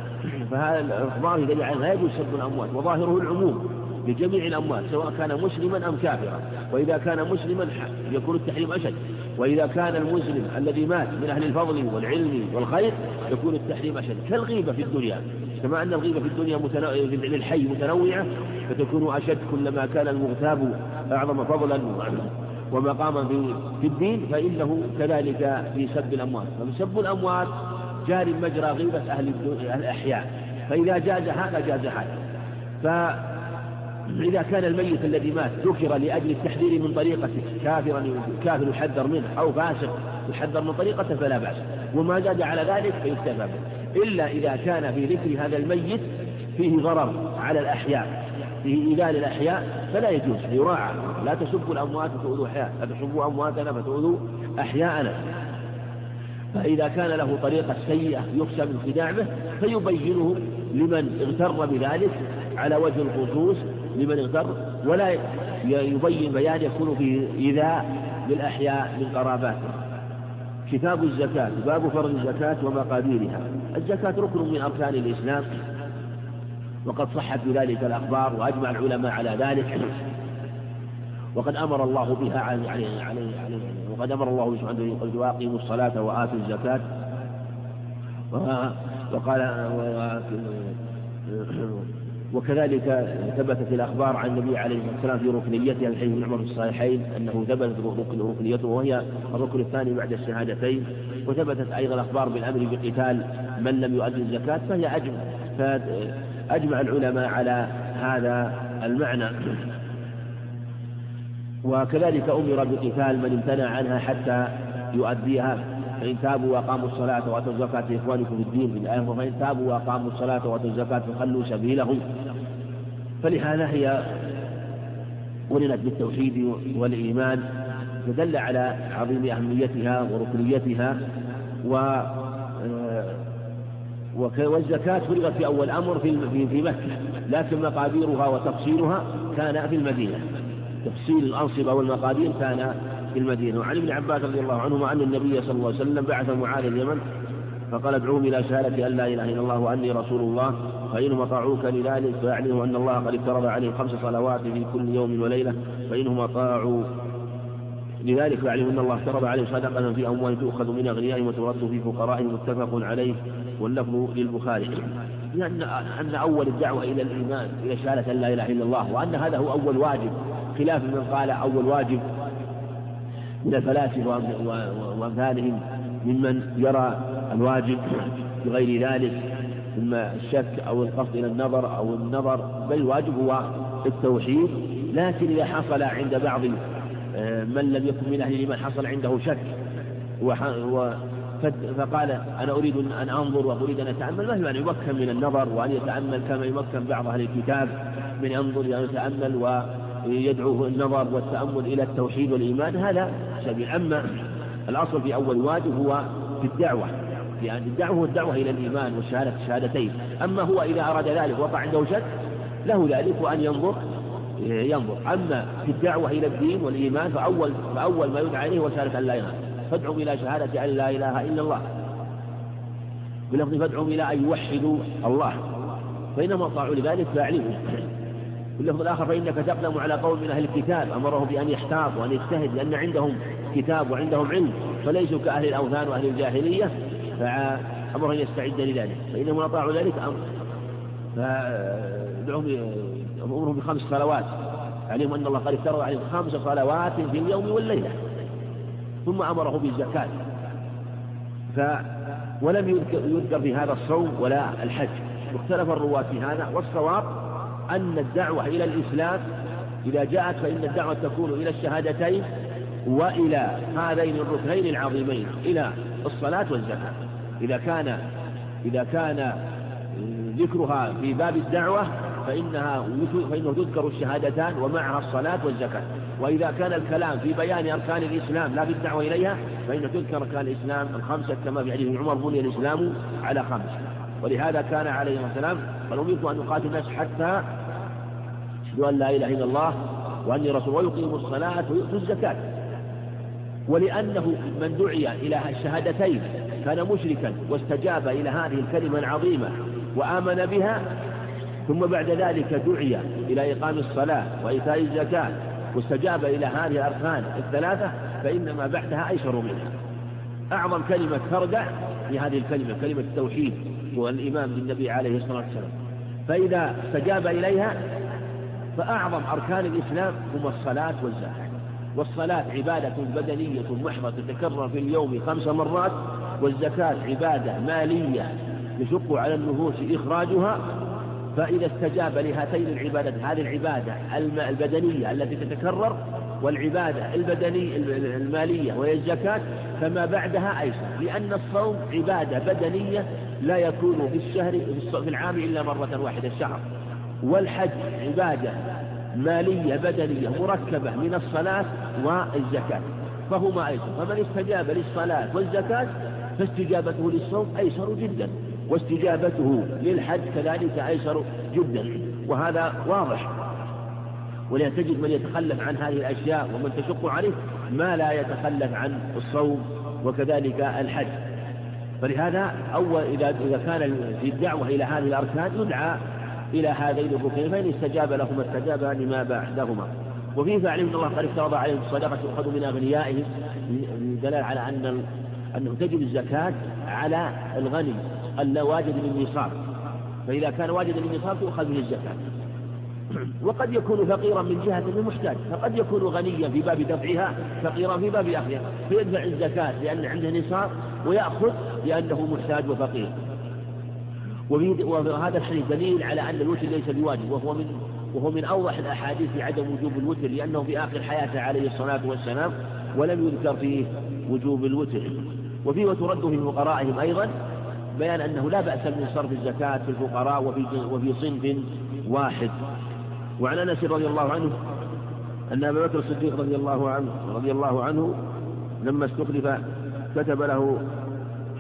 فهذا الإخبار يدل على لا يجوز سب الأموات وظاهره العموم لجميع الأموات سواء كان مسلما أم كافرا. وإذا كان مسلما يكون التحريم أشد. وإذا كان المسلم الذي مات من أهل الفضل والعلم والخير يكون التحريم أشد. كالغيبة في الدنيا. كما أن الغيبة في الدنيا متنو... للحي متنوعة فتكون أشد كلما كان المغتاب أعظم فضلا ومقاما في, في الدين فإنه كذلك في سب الأموات. فسب الأموات جار مجرى غيبة أهل الأحياء. فإذا جاز هذا جاز هذا. فإذا كان الميت الذي مات ذكر لأجل التحذير من طريقته كافرا كافر يحذر منه أو فاسق يحذر من طريقته فلا بأس. وما زاد على ذلك فيكتفى به إلا إذا كان في ذكر هذا الميت فيه ضرر على الأحياء. فيه إيذاء للأحياء فلا يجوز. يراعى. لا تسبوا الأموات فتؤذوا أحياء. لا تسبوا أمواتنا فتؤذوا أحياءنا. فإذا كان له طريقة سيئة يخشى من خداع به فيبينه لمن اغتر بذلك على وجه الخصوص لمن اغتر ولا يبين بيان يكون فيه إيذاء للأحياء من قراباته كتاب الزكاة باب فرض الزكاة ومقاديرها. الزكاة ركن من أركان الإسلام وقد صحت بذلك الأخبار وأجمع العلماء على ذلك. وقد أمر الله بها عليه عليه عليه وقد أمر الله سبحانه وتعالى وأقيموا الصلاة وآتوا الزكاة. وقال وكذلك ثبتت الأخبار عن النبي عليه الصلاة والسلام في ركنيتها الحديث بن عمر في الصحيحين أنه ثبتت ركنيته وهي الركن الثاني بعد الشهادتين. وثبتت أيضا الأخبار بالأمر بقتال من لم يؤدي الزكاة فهي أجمع فأجمع العلماء على هذا المعنى. وكذلك أمر بقتال من امتنع عنها حتى يؤديها. فإن تابوا وأقاموا الصلاة وآتوا الزكاة إخوانكم في الدين في الآية فإن تابوا وأقاموا الصلاة وآتوا الزكاة فخلوا سبيلهم. فلهذا هي ولنت بالتوحيد والإيمان فدل على عظيم أهميتها وركنيتها و والزكاة فرضت في أول أمر في في مكة لكن مقاديرها وتفصيلها كان في المدينة. تفصيل الأنصبة والمقادير كان المدينة. وعن ابن عباس رضي الله عنهما أن النبي صلى الله عليه وسلم بعث معاذ اليمن فقال ادعوهم إلى شهادة أن لا إله إلا الله وأني رسول الله فإنهم أطاعوك لذلك فاعلموا أن الله قد افترض عليهم خمس صلوات في كل يوم وليلة فإنهم أطاعوا لذلك فاعلموا أن الله افترض عليهم صدقة في أموال تؤخذ من أغنيائهم وترد في فقرائهم متفق عليه واللفظ للبخاري لأن أن أول الدعوة إلى الإيمان إلى شهادة أن لا إله إلا الله وأن هذا هو أول واجب خلاف من قال أول واجب من الفلاسفة وأمثالهم ممن يرى الواجب بغير ذلك إما الشك أو القصد إلى النظر أو النظر بل الواجب هو التوحيد. لكن إذا حصل عند بعض آه، من لم يكن من أهل الإيمان حصل عنده شك فقال أنا أريد أن أنظر وأريد أن أتأمل ما أن يمكن من النظر وأن يتأمل كما يمكن بعض أهل الكتاب من ينظر وأن يتأمل ويدعوه النظر والتأمل إلى التوحيد والإيمان هذا سبيل. أما الأصل في أول واجب هو في الدعوة يعني الدعوة الدعوة إلى الإيمان والشهادة الشهادتين. أما هو إذا أراد ذلك وقع عنده شك له ذلك وأن ينظر ينظر. أما في الدعوة إلى الدين والإيمان فأول فأول ما يدعى إليه هو شهادة أن لا إله. فادعوا إلى شهادة أن لا إله إلا الله. بلفظ فادعوا إلى أن يوحدوا الله. فإنما طاعوا لذلك فاعلموا باللفظ الآخر فإنك تقدم على قوم من أهل الكتاب. أمره بأن يحتاط وأن يجتهد لأن عندهم كتاب وعندهم علم فليسوا كأهل الأوثان وأهل الجاهلية. فأمره أن يستعد لذلك. فإنهم أطاعوا ذلك أمر فأمرهم بخمس صلوات. عليهم أن الله قد افترض عليهم خمس صلوات في اليوم والليلة. ثم أمره بالزكاة. ف ولم يذكر في هذا الصوم ولا الحج. واختلف الرواة في هذا والصواب أن الدعوة إلى الإسلام إذا جاءت فإن الدعوة تكون إلى الشهادتين وإلى هذين الركنين العظيمين إلى الصلاة والزكاة. إذا كان إذا كان ذكرها في باب الدعوة فإنها فإنه تذكر الشهادتان ومعها الصلاة والزكاة. وإذا كان الكلام في بيان أركان الإسلام لا في الدعوة إليها فإن تذكر أركان الإسلام الخمسة كما في حديث عمر بني الإسلام على خمس. ولهذا كان عليه الصلاة قال أمرت أن أقاتل الناس حتى يشهدوا أن لا إله إلا الله وأني رسول ويقيموا الصلاة ويؤتوا الزكاة. ولأنه من دعي إلى الشهادتين كان مشركا واستجاب إلى هذه الكلمة العظيمة وآمن بها ثم بعد ذلك دعي إلى إقام الصلاة وإيتاء الزكاة واستجاب إلى هذه الأركان الثلاثة فإنما بعدها أيسر منها. أعظم كلمة ترجع في هذه الكلمة كلمة التوحيد والإيمان بالنبي عليه الصلاة والسلام. فإذا استجاب إليها فأعظم أركان الإسلام هم الصلاة والزكاة. والصلاة عبادة بدنية محضة تتكرر في اليوم خمس مرات والزكاة عبادة مالية يشق على النفوس إخراجها. فإذا استجاب لهاتين العبادات هذه العبادة البدنية التي تتكرر والعبادة البدنية المالية وهي الزكاة فما بعدها أيسر. لأن الصوم عبادة بدنية لا يكون في الشهر في العام إلا مرة واحدة الشهر. والحج عبادة مالية بدنية مركبة من الصلاة والزكاة. فهما أيسر فمن استجاب للصلاة والزكاة فاستجابته للصوم أيسر جدا. واستجابته للحج كذلك أيسر جدا. وهذا واضح. ولذا تجد من يتخلف عن هذه الأشياء ومن تشق عليه ما لا يتخلف عن الصوم وكذلك الحج. فلهذا أول إذا إذا كان في الدعوة إلى هذه الأركان يدعى إلى هذين الركنين فإن استجاب لهما استجاب لما بعدهما. وفيه فعلم أن الله قد افترض عليهم الصدقة تؤخذ من أغنيائهم دلالة على أن أنه تجب الزكاة على الغني ألا واجد للنصاب. فإذا كان واجدا للنصاب تؤخذ من الزكاة. وقد يكون فقيرا من جهة من محتاج فقد يكون غنيا في باب دفعها فقيرا في باب أخذها فيدفع الزكاة لأن عنده نصاب ويأخذ لأنه محتاج وفقير. وهذا الحديث دليل على أن الوتر ليس بواجب وهو من وهو من أوضح الأحاديث في عدم وجوب الوتر لأنه في آخر حياته عليه الصلاة والسلام ولم يذكر فيه وجوب الوتر. وفيه وترد في فقرائهم أيضا بيان أنه لا بأس من صرف الزكاة في الفقراء وفي وفي صنف واحد. وعن أنس رضي الله عنه أن أبا بكر الصديق رضي الله عنه رضي الله عنه لما استخلف كتب له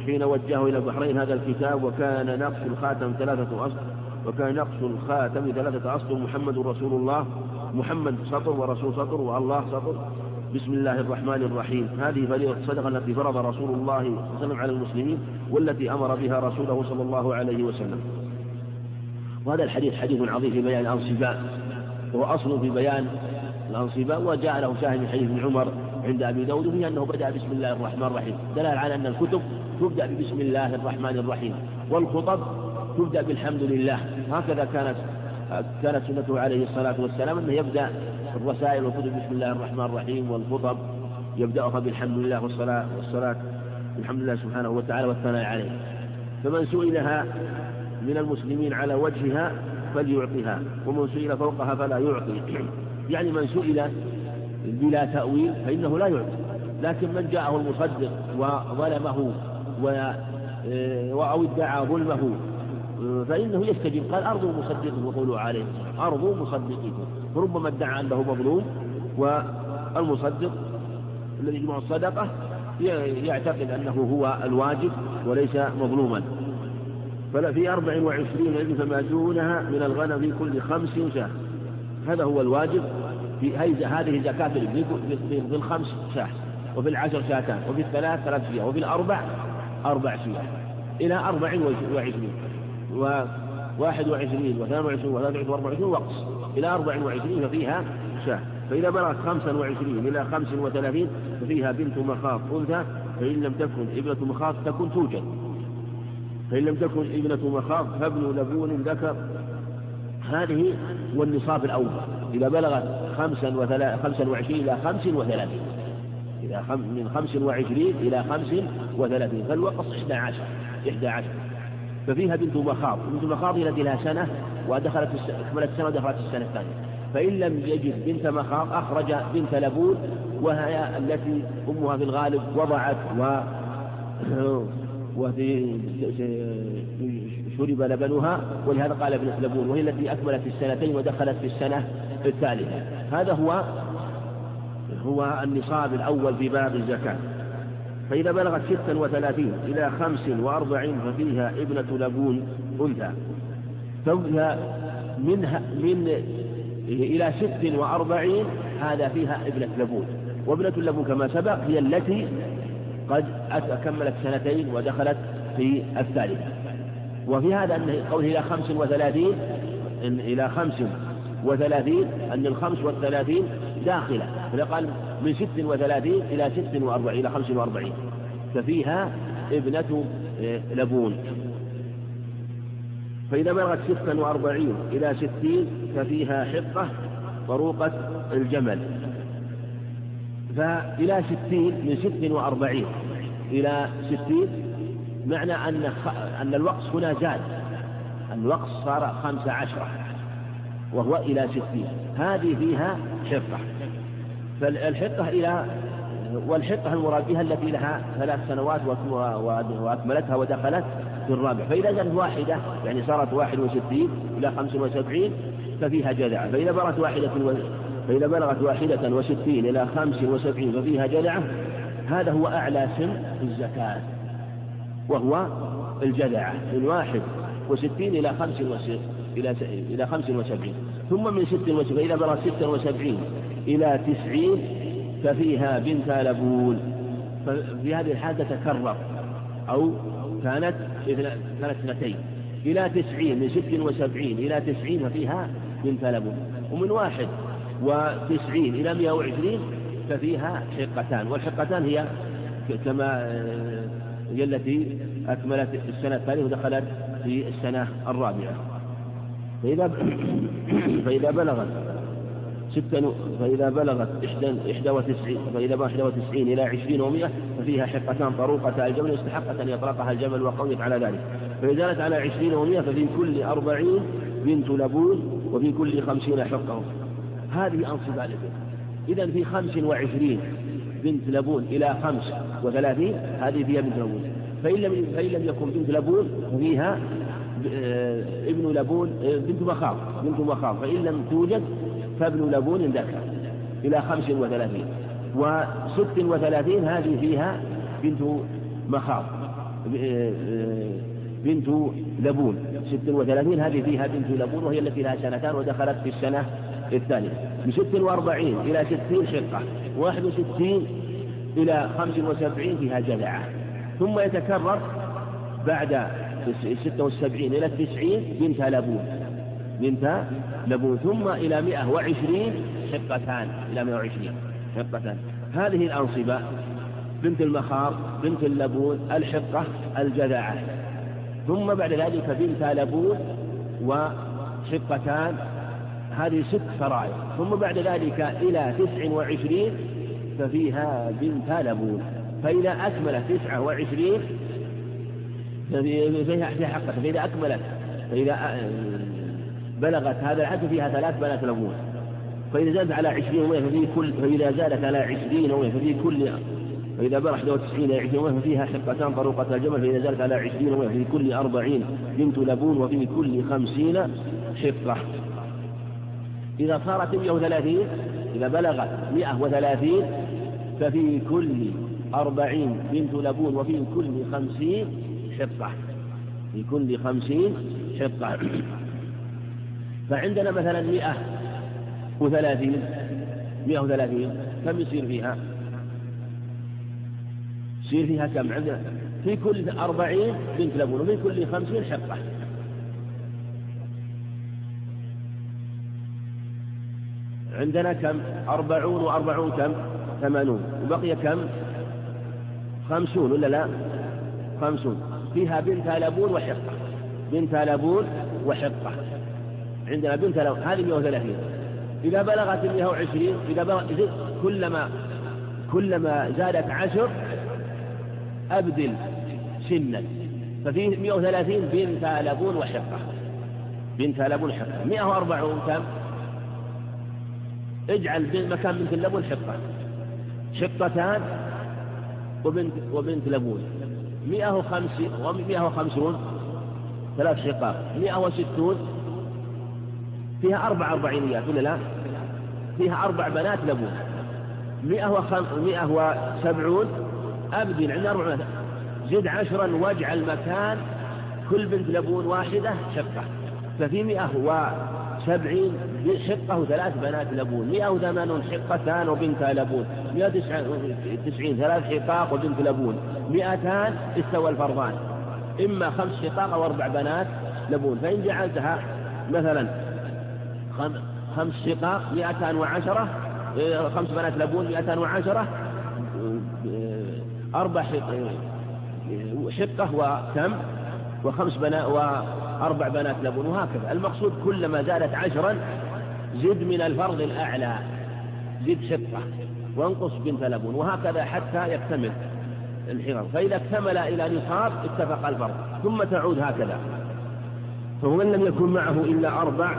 حين وجهه إلى البحرين هذا الكتاب وكان نقص الخاتم ثلاثة أسطر وكان نقص الخاتم ثلاثة أسطر محمد رسول الله محمد سطر ورسول سطر والله سطر. بسم الله الرحمن الرحيم. هذه فريضة الصدقة التي فرض رسول الله صلى الله عليه وسلم على المسلمين والتي أمر بها رسوله صلى الله عليه وسلم. وهذا الحديث حديث عظيم في بيان الأنصباء هو أصل في بيان الأنصباء وجاء له شاهد من حديث ابن عمر عند أبي داود فيه أنه بدأ بسم الله الرحمن الرحيم. دلال على أن الكتب تبدأ ببسم الله الرحمن الرحيم والخطب تبدأ بالحمد لله. هكذا كانت كانت سنته عليه الصلاة والسلام أنه يبدأ الرسائل والكتب بسم الله الرحمن الرحيم والخطب يبدأها بالحمد لله والصلاة والصلاة بالحمد لله سبحانه وتعالى والثناء عليه. فمن سئلها من المسلمين على وجهها فليعطها ومن سئل فوقها فلا يعطي. يعني من سئل بلا تأويل فإنه لا يعطي. لكن من جاءه المصدق وظلمه و أو ادعى ظلمه فإنه يستجيب. قال أرضوا مصدقه وقولوا عليه. أرضوا مصدقه. فربما ادعى أنه مظلوم والمصدق الذي يجمع الصدقة يعتقد أنه هو الواجب وليس مظلوما. فلا في أربع وعشرين ألف فما دونها من الغنم في كل خمس شاة هذا هو الواجب في هذه زكاة في الخمس شاة وفي العشر شاتان وفي الثلاث ثلاث شياه وفي الأربع أربع شياه إلى أربع وعشرين. وواحد وعشرين واثنان وعشرين وثلاثة وعشرين وأربع وعشرين وقص. إلى أربع وعشرين ففيها شاة فإذا بلغت خمسا وعشرين إلى خمس وثلاثين ففيها بنت مخاض أنثى فإن لم تكن ابنة مخاض تكن توجد. فإن لم تكن ابنة مخاض فابن لبون ذكر. هذه هو النصاب الأول. إذا بلغت خمسا. خمسا وعشرين إلى خمس وثلاثين. إلى خم... من خمس وعشرين إلى خمس وثلاثين. فالوقص إحدى عشر. إحدى عشر. ففيها بنت مخاض. بنت مخاض التي لها سنة ودخلت أكملت السنة ودخلت السنة الثانية. فإن لم يجد بنت مخاض أخرج بنت لبون وهي التي أمها في الغالب وضعت و شرب لبنها ولهذا قال ابن لبون وهي التي أكملت السنتين ودخلت في السنة الثالثة هذا هو هو النصاب الأول في باب الزكاة. فإذا بلغت ستا وثلاثين إلى خمس وأربعين ففيها ابنة لبون أنثى. ففيها منها من إلى ست وأربعين هذا فيها ابنة لبون. وابنة اللبون كما سبق هي التي قد أكملت سنتين ودخلت في الثالثة. وفي هذا أن قوله إلى خمس وثلاثين إن إلى خمس وثلاثين أن الخمس والثلاثين داخلة. فقال من ست وثلاثين إلى ست وأربعين إلى خمس وأربعين. ففيها ابنة آه، لبون. فإذا بلغت ستا وأربعين إلى ستين ففيها حقة طروقة الجمل. فإلى ستين من ست وأربعين. إلى ستين معنى أن أن الوقص هنا زاد. الوقص صار خمس عشرة وهو إلى ستين. هذه فيها حقة فالحقة إلى والحقة المراد بها التي لها ثلاث سنوات وأكملتها ودخلت في الرابع. فإذا كانت واحدة يعني صارت واحد وستين إلى خمس وسبعين ففيها جذعة فإذا بلغت واحدة. فإذا بلغت واحدة وستين إلى خمس وسبعين ففيها جذعة هذا هو أعلى سن في الزكاة وهو الجذعة من واحد وستين إلى خمس إلى إلى خمس وسبعين ثم من ست وسبعين فإذا بلغت ست وسبعين إلى تسعين ففيها بنت لبون. ففي هذه الحالة تتكرر أو كانت كانت اثنتين إلى تسعين من ست وسبعين إلى تسعين ففيها بنت لبون. ومن واحد وتسعين إلى مئة وعشرين ففيها حقتان والحقتان هي كما هي التي أكملت السنة الثالثة ودخلت في السنة الرابعة. فإذا فإذا بلغت ستا فإذا بلغت إحدى وتسعين فإذا بلغت إحدى وتسعين إلى عشرين ومئة ففيها حقتان طروقة الجمل استحقت أن يطلقها الجمل وقويت على ذلك. فإذا زالت على عشرين ومئة ففي كل أربعين بنت لبون وفي كل خمسين حقه. هذه أنصب الإبل إذا في خمس وعشرين بنت لبون إلى خمس وثلاثين هذه فيها بنت لبون. فإن لم فإن لم يكن بنت لبون ففيها آه، ابن لبون آه، بنت مخاض بنت مخاض. فإن لم توجد فابن لبون ذكر إلى خمس وثلاثين. وست وثلاثين هذه فيها بنت مخاض بنت لبون. ست وثلاثين هذه فيها بنت لبون وهي التي لها سنتان ودخلت في السنة الثانية. من ست وأربعين إلى ستين شقة. واحد وستين إلى خمس وسبعين فيها جذعة. ثم يتكرر بعد ستة والسبعين إلى التسعين بنت لبون. بنت لبون. ثم إلى مئة وعشرين شقتان. إلى مئة وعشرين شقتان. هذه الأنصبة. بنت المخاض بنت اللبون الحقة الجذعة. ثم بعد ذلك بنت لبون وشقتان هذه ست فرائض ثم بعد ذلك إلى تسع وعشرين ففيها بنت لبون فإذا أكملت تسعة وعشرين فيها حقة فإذا أكملت فإذا بلغت هذا العدد فيها ثلاث بنات لبون فإذا زادت على عشرين ومئة ففي كل فإذا زادت على عشرين ومئة ففي كل فإذا بلغ 91 إلى 20 ففيها حقتان طروقة الجمل فإذا زادت على 20 في كل 40 بنت لبون وفي كل 50 حقة. إذا صارت 130 إذا بلغت 130 ففي كل 40 بنت لبون وفي كل 50 حقة في كل 50 حقة فعندنا مثلا 130 130 كم يصير فيها؟ يصير فيها كم؟ عندنا في كل أربعين بنت لبون وفي كل خمسين حقة عندنا كم؟ أربعون وأربعون كم؟ ثمانون. وبقي كم؟ خمسون ولا لا؟ خمسون. فيها بنت لبون وحقة. بنت لبون وحقة. عندنا بنت لبون هذه 130 إذا بلغت 120 إذا بلغت كلما كلما زادت عشر أبدل سنا. ففي 130 بنت لبون وحقة. بنت لبون حقة 140 كم؟ اجعل مكان بنت اللبون شقة. شقتان وبنت وبنت لبون. 150 و150 ثلاث شقاق. 160 فيها أربع أربعينيات ولا لا؟ فيها أربع بنات لبون. 170 أبدل عندنا أربع بنات. زد عشرا واجعل مكان كل بنت لبون واحدة شقة. ففي 100 و سبعين حقة وثلاث بنات لبون مئة وثمانون شقتان وبنت لبون مئة تسعين ثلاث حقاق وبنت لبون مئتان استوى الفرضان. إما خمس شقاق أو أربع بنات لبون فإن جعلتها مثلا خمس شقاق مئتان وعشرة إيه، خمس بنات لبون مئتان وعشرة إيه، أربع شقة إيه، وكم؟ وخمس بنات وأربع بنات لبن وهكذا. المقصود كلما زادت عشرا زد من الفرض الأعلى. زد حقة وانقص بنت لبن وهكذا حتى يكتمل الحرم. فإذا اكتمل إلى نصاب اتفق الفرض ثم تعود هكذا. فمن لم يكن معه إلا أربع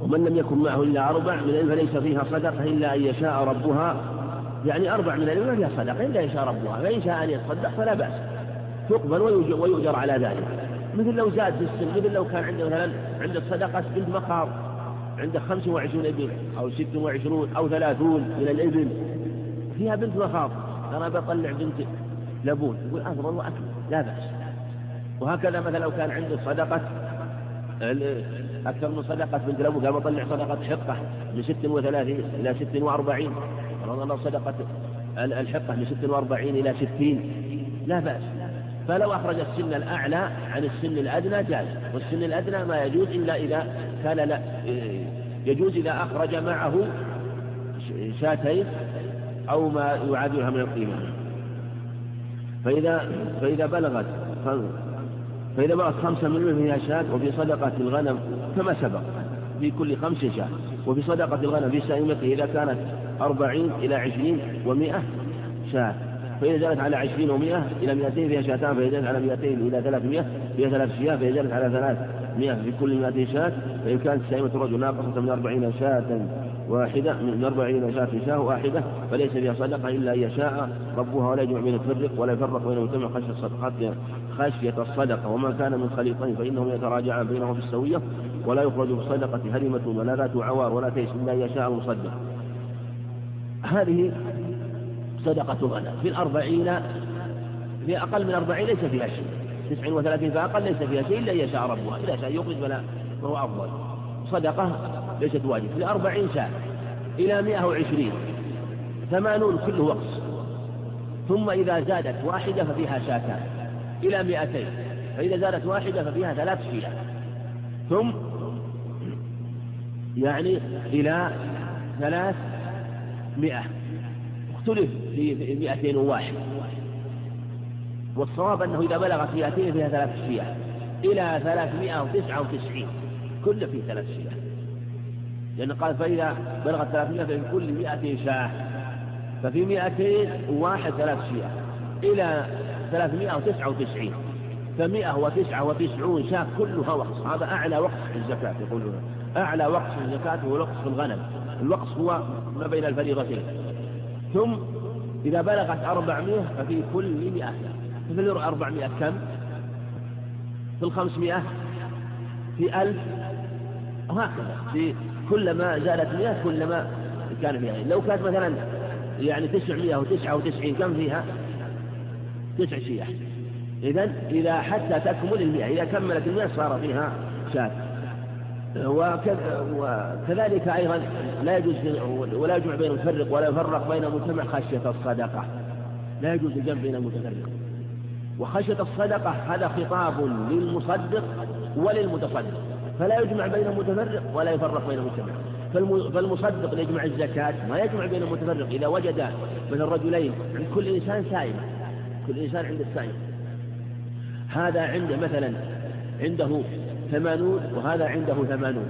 ومن لم يكن معه إلا أربع من فليس فيها صدقة إلا أن يشاء ربها. يعني أربع من الإمام فيها صدقة إلا إن شاء ربها. فإن شاء أن يتصدق فلا بأس. تقبل ويؤجر على ذلك. مثل لو زاد في السن مثل لو كان عنده مثلا عنده صدقة بنت مخاض عنده خمس وعشرون ابن أو ست وعشرون أو ثلاثون من الإبل فيها بنت مخاض. أنا بطلع بنت لبون يقول أفضل وأكمل لا بأس. وهكذا مثلا لو كان عنده صدقة أكثر من صدقة بنت لبون قال بطلع صدقة حقة من ست وثلاثين إلى ست وأربعين. رمضان صدقة الحقة من 46 إلى 60 لا بأس. فلو أخرج السن الأعلى عن السن الأدنى جاز والسن الأدنى ما يجوز إلا إذا كان لا يجوز إذا أخرج معه شاتين أو ما يعادلها من القيمة. فإذا فإذا بلغت فإذا بلغت خمسة من فيها شاة وفي صدقة الغنم كما سبق في كل خمس شاة وفي صدقة الغنم في سائمته إذا كانت أربعين إلى عشرين ومائة شاة. فإذا زادت على عشرين ومائة إلى مئتين فيها شاتان فإذا زادت على مئتين إلى ثلاثمائة فيها ثلاث شياة فإذا زادت على ثلاثمائة في كل مئتين شاة فإن كانت سائمة الرجل ناقصة من أربعين شاة واحدة من أربعين شاة شاة واحدة فليس فيها صدقة إلا أن يشاء ربها ولا يجمع بين الفرق ولا يفرق بين مجتمع خشية الصدقات خشية الصدقة. وما كان من خليطين فإنهم يتراجعان بينهم في السوية ولا يخرج في الصدقة هرمة ولا ذات عوار ولا تيس إلا أن يشاء المصدق. هذه صدقة غنم. في الأربعين في أقل من أربعين ليس فيها شيء. تسع وثلاثين فأقل ليس فيها شيء إلا يشاء ربها. إذا شاء يخرج فلا فهو أفضل. صدقة ليست واجب في أربعين شاة إلى مئة وعشرين. ثمانون كله وقص ثم إذا زادت واحدة ففيها شاتان إلى مئتين. فإذا زادت واحدة ففيها ثلاث شياه ثم يعني إلى ثلاث مئة. اختلف في مئتين وواحد والصواب أنه إذا بلغت مئتين فيها ثلاث شياه إلى ثلاثمائة وتسعة وتسعين كل فيه ثلاث شياه لأن قال فإذا بلغت ثلاثمائة ففي كل مئة شاة. ففي مئتين وواحد ثلاث شياه إلى ثلاثمائة وتسعة وتسعين. فمئة وتسعة وتسعون شاة كلها وقص. هذا أعلى وقص في الزكاة يقولون. أعلى وقص في الزكاة هو الوقص في الغنم. الوقص هو ما بين الفريضتين. ثم إذا بلغت أربعمائة ففي كل مئة. في الأربعمائة كم؟ في الخمسمائة في ألف؟ وهكذا. في كلما زادت مئة كلما كان فيها. لو كانت مثلا يعني تسعمائة وتسعة وتسعين كم فيها؟ تسع شيح إذا إذا حتى تكمل المئة إذا كملت المئة صار فيها شاة. وكذلك أيضا لا يجوز ولا يجمع بين المفرق ولا يفرق بين المجتمع خشية الصدقة. لا يجوز الجمع بين المتفرق. وخشية الصدقة هذا خطاب للمصدق وللمتصدق. فلا يجمع بين المتفرق ولا يفرق بين المجتمع. فالمصدق يجمع الزكاة ما يجمع بين المتفرق. إذا وجد من الرجلين عند كل إنسان سائمة كل إنسان عنده السائمة هذا عنده مثلا عنده ثمانون وهذا عنده ثمانون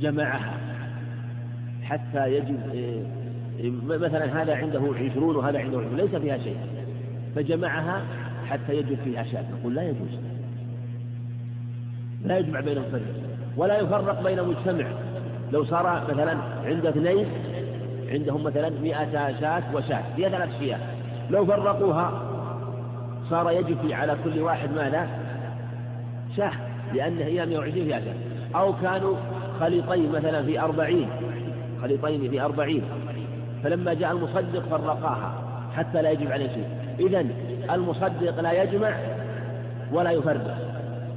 جمعها حتى يجب إيه، مثلا هذا عنده عشرون وهذا عنده عشرون ليس فيها شيء فجمعها حتى يجب فيها شاة. نقول لا يجوز. لا يجمع بين الفرق ولا يفرق بين مجتمع. لو صار مثلا عند اثنين عندهم مثلا مئة شاة وشاة هي ثلاث شياه. لو فرقوها صار يجب على كل واحد ماذا؟ شاه لأن هي 120 فيها شاه أو كانوا خليطين مثلا في أربعين خليطين في أربعين. فلما جاء المصدق فرقاها حتى لا يجب عليه شيء. إذا المصدق لا يجمع ولا يفرق.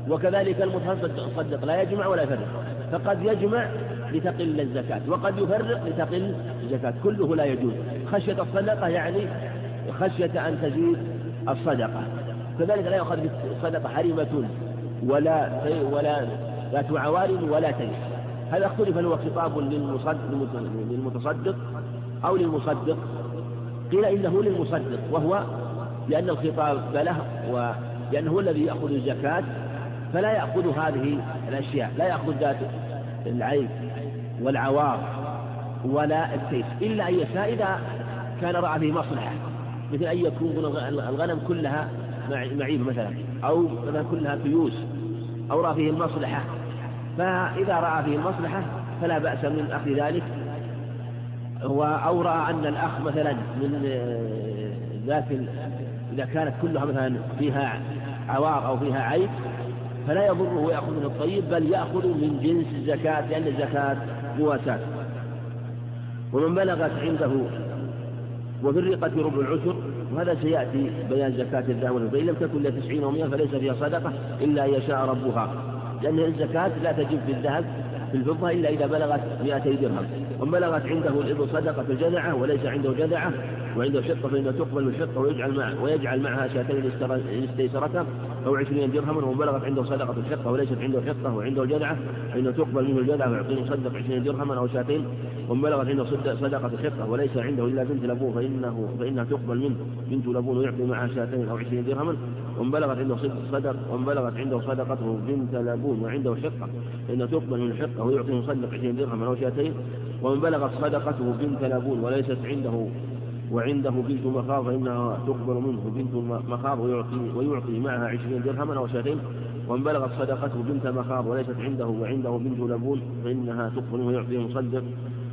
وكذلك المتصدق لا يجمع ولا يفرق. فقد يجمع لتقل الزكاة وقد يفرق لتقل الزكاة. كله لا يجوز. خشية الصدقة يعني خشية أن تزيد الصدقة. كذلك لا يؤخذ الصدقة حريمة. ولا ولا ذات عوارض ولا تيس هذا أختلف هل هو خطاب للمتصدق أو للمصدق؟ قيل إنه للمصدق وهو لأن الخطاب له ولأنه هو الذي يأخذ الزكاة فلا يأخذ هذه الأشياء لا يأخذ ذات العيب والعوار ولا التيس إلا أن يشاء إذا كان رأى فيه مصلحة مثل أن يكون الغنم كلها معيب مثلا. أو مثلا كلها فيوس أو رأى فيه المصلحة فإذا رأى فيه المصلحة فلا بأس من أخذ ذلك. أو رأى أن الأخ مثلا من ذات إذا كانت كلها مثلا فيها عوار أو فيها عيب فلا يضره يأخذ من الطيب بل يأخذ من جنس الزكاة لأن الزكاة مواساة. ومن بلغت عنده وفي الرقة ربع العشر وهذا سيأتي بيان زكاة الذهب والفضة إن لم تكن إلا تسعين ومئة فليس فيها صدقة إلا أن يشاء ربها. لأن الزكاة لا تجب في الذهب في الفضة إلا إذا بلغت 200 درهم. ومن بلغت عنده الإبل صدقة الجذعة وليس عنده جذعة وعنده شقة فإنه تقبل الشقة ويجعل مع ويجعل معها شاتين استيسرتها أو عشرين درهما ومن بلغت عنده صدقة الشقة وليست عنده حقة وعنده الجذعة فإنه تقبل منه الجذعة ويعطيه صدق عشرين درهما أو شاتين. ومن بلغت عنده صدقة الحقة وليس عنده إلا بنت لبون فإنه فإنها تقبل منه بنت لبون ويعطي معها شاتين أو عشرين درهما. ومن بلغت عنده صدق ومن بلغت عنده صدقته بنت لبون وعنده حقة فإنها تقبل من الحقة ويعطي مصدق عشرين درهما أو شاتين. ومن بلغت صدقته بنت لبون وليست عنده وعنده بنت مخاض فإنها تقبل منه بنت مخاض ويعطي, ويعطي معها عشرين درهما أو شاتين. ومن بلغت صدقته بنت مخاض وليست عنده وعنده بنت لبون فإنها تقبل ويعطي مصدق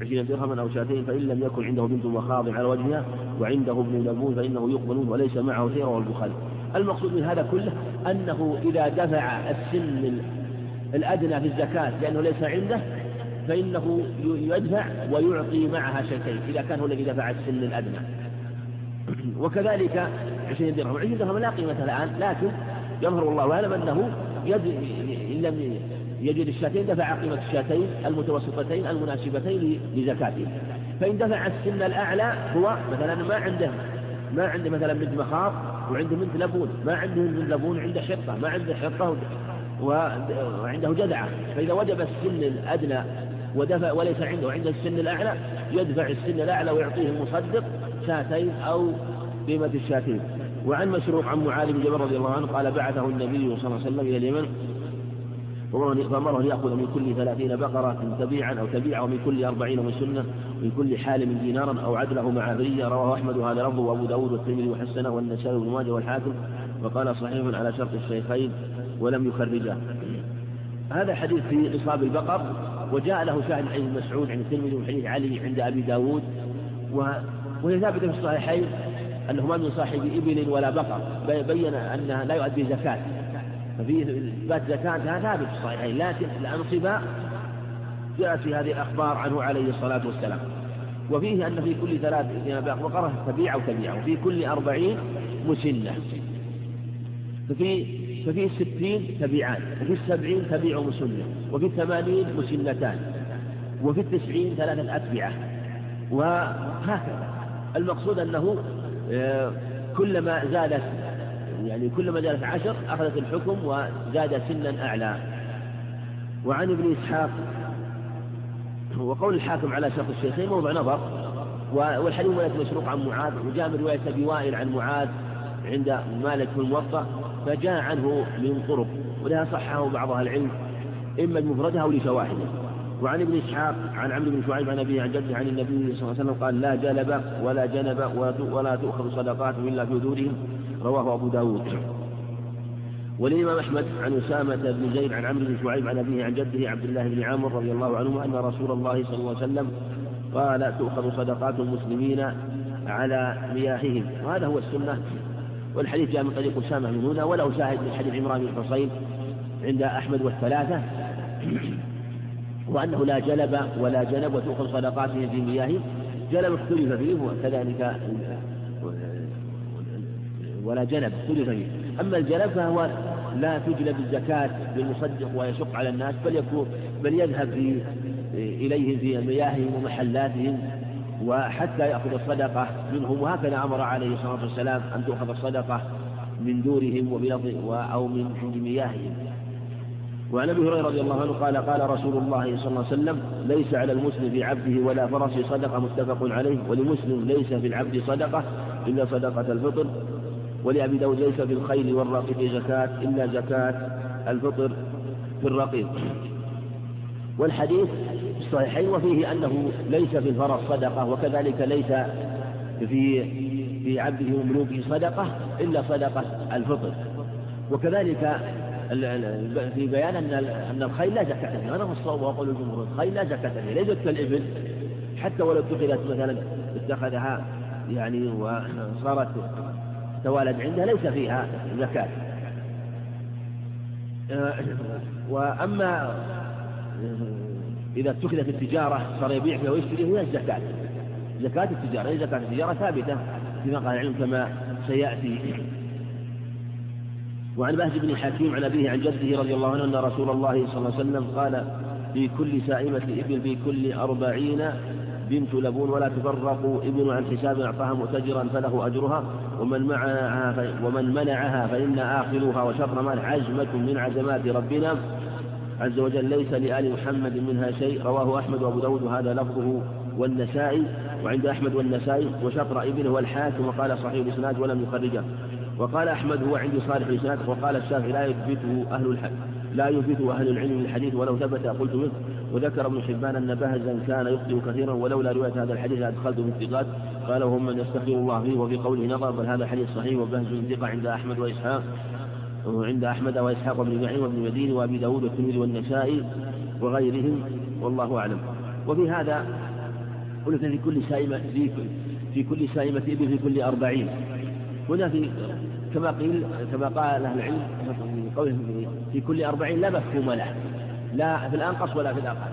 عشرين درهما أو شاتين. فإن لم يكن عنده بنت مخاض على وجهها وعنده ابن لبون فإنه يقبل وليس معه سيرة والبخاري. المقصود من هذا كله أنه إذا دفع السن الأدنى في الزكاة لأنه ليس عنده فإنه يدفع ويعطي معها شيئين إذا كان هو الذي دفع السن الأدنى. وكذلك عشرين درهم. عشرين درهم لا قيمة الآن لكن يظهر الله أعلم أنه يد إن لم يجد الشاتين دفع قيمة الشاتين المتوسطتين المناسبتين لزكاته. فإن دفع السن الأعلى هو مثلا ما عنده ما عنده مثلا بنت مخاض وعنده بنت لبون ما عنده بنت لبون عنده حطة ما عنده حطة وعنده جدعة. فإذا وجب السن الأدنى ودفع وليس عنده عنده السن الأعلى يدفع السن الأعلى ويعطيه المصدق شاتين أو قيمة الشاتين وعن مشروق عن معاذ بن جبل رضي الله عنه قال بعثه النبي صلى الله عليه وسلم إلى اليمن فأمره أن يأخذ من كل ثلاثين بقرة تبيعا أو تبيعا ومن كل أربعين من سنة ومن كل حال من دينارا أو عدله مع ذرية رواه أحمد وهذا لفظه وأبو داود والترمذي وحسنه والنسائي وابن ماجه والحاكم وقال صحيح على شرط الشيخين ولم يخرجه. هذا حديث في نصاب البقر وجاء له شاهد حديث مسعود عند الترمذي وحديث علي عند أبي داود وهي ثابتة في الصحيحين أنه ما من صاحب إبل ولا بقر. بين أنها لا يؤدي زكاة. ففي إثبات زكاة هذا ثابت في الصحيحين لكن الأنصبة جاءت في هذه الأخبار عنه عليه الصلاة والسلام. وفيه أن في كل ثلاث بقرة تبيع أو تبيع وفي كل أربعين مسنة ففي ففي الستين تبيعان وفي السبعين تبيع مسنة وفي الثمانين مسنتان وفي التسعين ثلاثة أتبعة. وهكذا. المقصود أنه آه، كلما زادت يعني كلما زادت عشر أخذت الحكم وزاد سنا أعلى. وعن ابن إسحاق وقول الحاكم على شرط الشيخين موضع نظر. والحديث ولد مشروق عن معاذ وجاء من رواية أبي وائل عن معاذ عند مالك في الموطأ فجاء عنه من طرق ولها صحه بعض أهل العلم إما بمفردها أو لشواهده. وعن ابن إسحاق عن عمرو بن شعيب عن أبيه عن جده عن النبي صلى الله عليه وسلم قال لا جلب ولا جنب ولا تؤخذ صدقاتهم إلا في دورهم رواه أبو داود. والإمام أحمد عن أسامة بن زيد عن عمرو بن شعيب عن أبيه عن جده عبد الله بن عامر رضي الله عنه أن رسول الله صلى الله عليه وسلم قال تؤخذ صدقات المسلمين على مياههم. وهذا هو السنة. والحديث جاء من طريق أسامة من هنا وله شاهد من حديث عمران بن حصين عند أحمد والثلاثة وأنه لا جلب ولا جنب وتؤخذ صدقاتهم في مياههم جلب اختلف فيه وكذلك ولا جنب اختلف فيه أما الجلب فهو لا تجلب الزكاة للمصدق ويشق على الناس بل يكون بل يذهب في إليهم في مياههم ومحلاتهم وحتى يأخذ الصدقة منهم. وهكذا أمر عليه الصلاة والسلام أن تؤخذ الصدقة من دورهم أو من عند مياههم. وعن أبي هريرة رضي الله عنه قال قال رسول الله صلى الله عليه وسلم ليس على المسلم في عبده ولا فرسه صدقة. متفق عليه. ولمسلم ليس في العبد صدقة إلا صدقة الفطر ولأبي داود ليس في الخيل والرقيق زكاة إلا زكاة الفطر في الرقيق. والحديث في الصحيحين وفيه أنه ليس في الفرس صدقة وكذلك ليس في في عبده وملوكه صدقة إلا صدقة الفطر. وكذلك في بيان أن أن الخيل لا زكاة فيه هذا هو الصواب وأقول الجمهور الخيل لا زكاة فيه ليست كالإبل. حتى ولو اتخذت مثلا اتخذها يعني وصارت توالد عندها ليس فيها زكاة. وأما إذا اتخذت التجارة صار يبيع فيها ويشتري هي الزكاة. زكاة التجارة زكاة التجارة ثابتة فيما قال العلم كما سيأتي. وعن بهز بن حكيم عن أبيه عن جده رضي الله عنه أن رسول الله صلى الله عليه وسلم قال في كل سائمة إبل في كل أربعين بنت لبون ولا تفرق ابن عن حساب أعطاها مؤتجرا فله أجرها. ومن معها ومن منعها فإن آخرها وشر مال عزمة من عزمات ربنا. عز وجل ليس لآل محمد منها شيء. رواه أحمد وأبو داود. وهذا لفظه والنسائي. وعند أحمد والنسائي. وشطر ابنه والحاكم. وقال صحيح الإسناد ولم يخرجه. وقال أحمد هو عندي صالح الإسناد. وقال الشافعي لا يثبته أهل الحديث لا يثبته أهل العلم الحديث ولو ثبت. قلت منه. وذكر ابن حبان أن بهزا كان يخطئ كثيرا ولولا رواية هذا الحديث لأدخلته في الثقات. قال وهم من يستغفر الله فيه وفي قوله نظر بل هذا حديث صحيح وبهز ثقة عند أحمد وإسحاق. وعند أحمد وإسحاق بن نعيم وابن مدين وأبي داود والترمذي والنسائي وغيرهم والله أعلم. وفي هذا قلت في كل سائمة في, كل سائمة إبل في كل أربعين. هنا في كما قيل كما قال أهل العلم في قولهم في كل أربعين لا مفهوم له. لا في الأنقص ولا في الأقل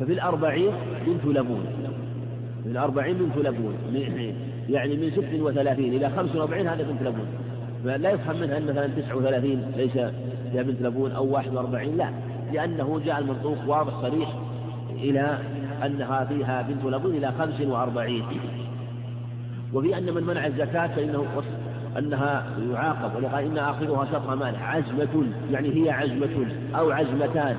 ففي الأربعين بنت لبون. من أربعين بنت لبون. يعني من ست وثلاثين إلى خمس وأربعين هذا بنت لبون. فلا يفهم منها أن مثلا تسعة وثلاثين ليس فيها بنت لبون أو واحد وأربعين لا. لأنه جاء المنطوق واضح صريح إلى أنها فيها بنت لبون إلى خمس وأربعين. وفي أن من منع الزكاة فإنه أنها يعاقب ولقال إن آخرها شطر مال. عزمة يعني هي عزمة أو عزمتان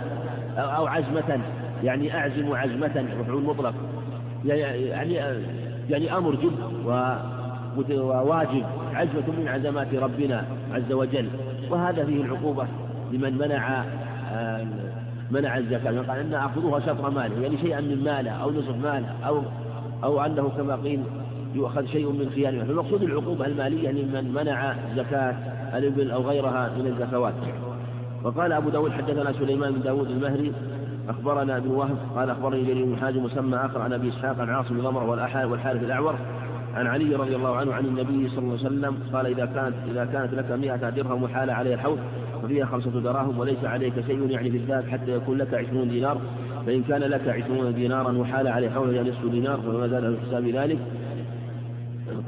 أو عزمة يعني أعزم عزمة مفعول مطلق. يعني يعني أمر جد وواجب. عزمة من عزمات ربنا عز وجل. وهذا فيه العقوبة لمن منع منع الزكاة. قال إن أخذوها شطر ماله يعني شيئا من ماله أو نصف ماله أو أو أنه كما قيل يؤخذ شيء من خيانة. فالمقصود العقوبة المالية لمن منع زكاة الإبل أو غيرها من الزكوات. وقال أبو داود حدثنا سليمان بن داود المهري أخبرنا ابن وهب قال أخبرني جرير بن حازم مسمى آخر عن أبي إسحاق عن عاصم بن ضمر والحارث الأعور عن علي رضي الله عنه عن النبي صلى الله عليه وسلم قال إذا كانت إذا كانت لك مئة درهم وحال عليها الحوض ففيها خمسة دراهم وليس عليك شيء يعني في الذهب حتى يكون لك عشرون دينار فإن كان لك عشرون دينارا وحال عليه حول يعني نصف دينار فما زال في حساب ذلك.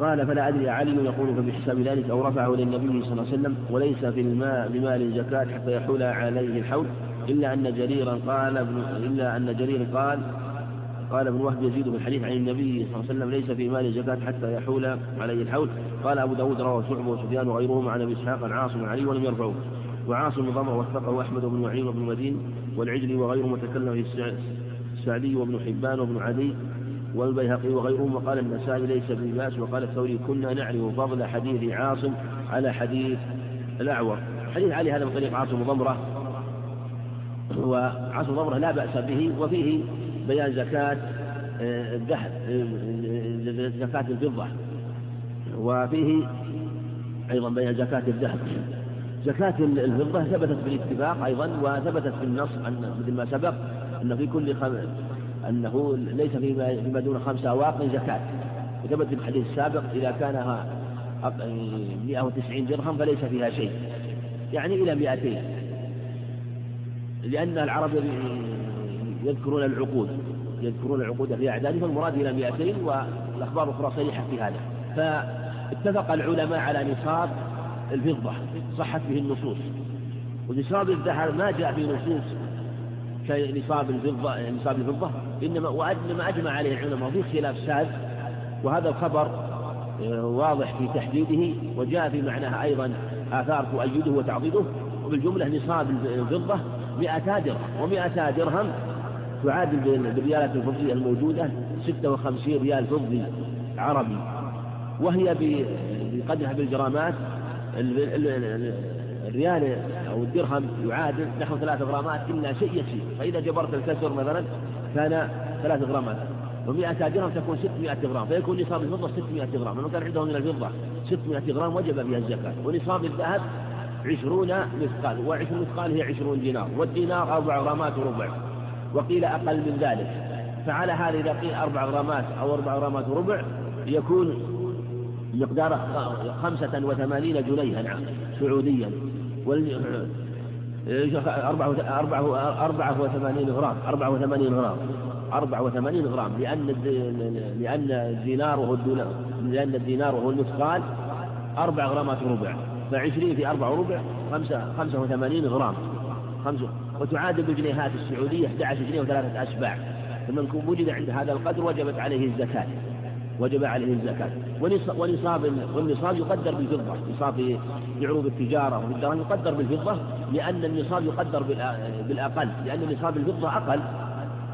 قال فلا أدري علي يقول فبحساب ذلك أو رفعه للنبي صلى الله عليه وسلم وليس في الماء بمال زكاة حتى يحول عليه الحول إلا أن جريرا قال ابن إلا أن جرير قال قال ابن وهب يزيد في الحديث عن النبي صلى الله عليه وسلم ليس في مال زكاة حتى يحول عليه الحول. قال أبو داود رواه شعبة وسفيان وغيرهما عن أبي إسحاق عن عاصم علي ولم يرفعه وعاصم ضمر وثقه أحمد بن معين وابن مدين والعجلي وغيرهم وتكلم في السعدي وابن حبان وابن عدي والبيهقي وغيرهم وقال النسائي ليس بباس وقال الثوري كنا نعرف فضل حديث عاصم على حديث الأعور حديث علي هذا من طريق عاصم ضمرة وعاصم ضمرة لا بأس به وفيه بيان زكاة آه، الذهب آه، زكاة الفضة وفيه أيضا بيان زكاة الذهب زكاة الفضة ثبتت بالاتفاق أيضا وثبتت في النص مثل ما سبق أن في كل. أنه ليس فيما, دون خمسة أواق زكاة. وثبت في الحديث السابق إذا كان 190 درهم فليس فيها شيء. يعني إلى 200 لأن العرب يذكرون العقود. يذكرون العقود في أعداد فالمراد إلى 200 والأخبار الأخرى صريحة في هذا. فاتفق العلماء على نصاب الفضة صحت به النصوص. ونصاب الذهب ما جاء في نصوص كنصاب الفضة نصاب الفضة. إنما وإنما أجمع عليه العلماء وفي خلاف ساد وهذا الخبر آه، واضح في تحديده وجاء في معناها أيضا آثار تؤيده وتعضده وبالجملة نصاب الفضة مئتا درهم ومئتا درهم تعادل بالريالات الفضية الموجودة 56 ريال فضي عربي وهي بقدرها بالجرامات الريال أو الدرهم يعادل نحو ثلاثة غرامات إلا شيء يسير فإذا جبرت الكسر مثلا كان ثلاثة غرامات ومئة درهم تكون 600 غرام. فيكون نصاب الفضة 600 غرام. لما كان عندهم من الفضة 600 غرام وجب فيها الزكاة. ونصاب الذهب عشرون مثقال. وعشرون مثقال هي عشرون دينار. والدينار أربع غرامات وربع. وقيل أقل من ذلك. فعلى هذا إذا قيل أربع غرامات أو أربع غرامات وربع يكون مقداره خمسة وثمانين جنيها نعم سعوديا. أربعة أربعة أربعة وثمانين غرام أربعة وثمانين غرام أربعة وثمانين غرام لأن لأن الدينار وهو لأن الدينار وهو المثقال أربع غرامات ربع فعشرين في أربع وربع خمسة خمسة وثمانين غرام. خمسة. وتعادل بالجنيهات السعودية 11 جنيه وثلاثة أشباع. فمن وجد عند هذا القدر وجبت عليه الزكاة. وجب عليه الزكاة. ونصاب والنصاب يقدر بالفضة. نصاب في عروض التجارة وفي الدراهم يقدر بالفضة لأن النصاب يقدر بالأقل. لأن نصاب الفضة أقل.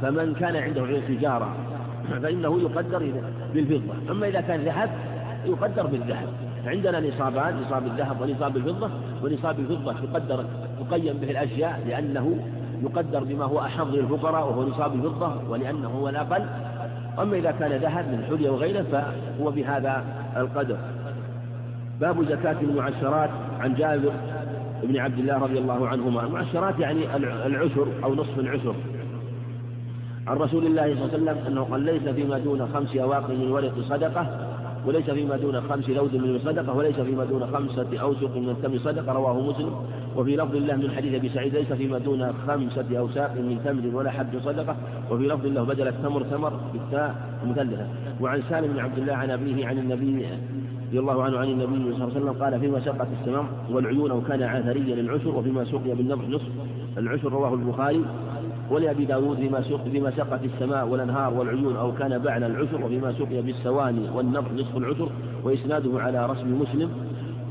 فمن كان عنده عروض تجارة فإنه يقدر بالفضة. أما إذا كان ذهب يقدر بالذهب. عندنا نصابان نصاب الذهب ونصاب الفضة. ونصاب الفضة يقدر يقيم به الأشياء لأنه يقدر بما هو أحظ للفقراء وهو نصاب الفضة ولأنه هو الأقل. أما إذا كان ذهب من حلية وغيره فهو بهذا القدر. باب زكاة المعشرات عن جابر بن عبد الله رضي الله عنهما. المعشرات يعني العشر أو نصف العشر. عن رسول الله صلى الله عليه وسلم أنه قال ليس فيما دون خمس أواق من ورق صدقة وليس فيما دون خمس لود من صدقة وليس فيما دون خمسة أوسق من التم صدقة. رواه مسلم. وفي لفظ الله من حديث أبي سعيد ليس فيما دون خمسة أوساق من تمر ولا حب صدقة. وفي لفظ الله بدل التمر ثمر بالتاء المثلثة. وعن سالم بن عبد الله عن أبيه عن النبي رضي الله عنه عن النبي صلى الله عليه وسلم قال فيما سقط السماء والعيون أو كان عاثريا العشر وفيما سقي بالنضح نصف العشر. رواه البخاري. ولأبي داود فيما سقي فيما سقط السماء والأنهار والعيون أو كان بعد العشر وفيما سقي بالسواني والنضح نصف العشر. وإسناده على رسم مسلم.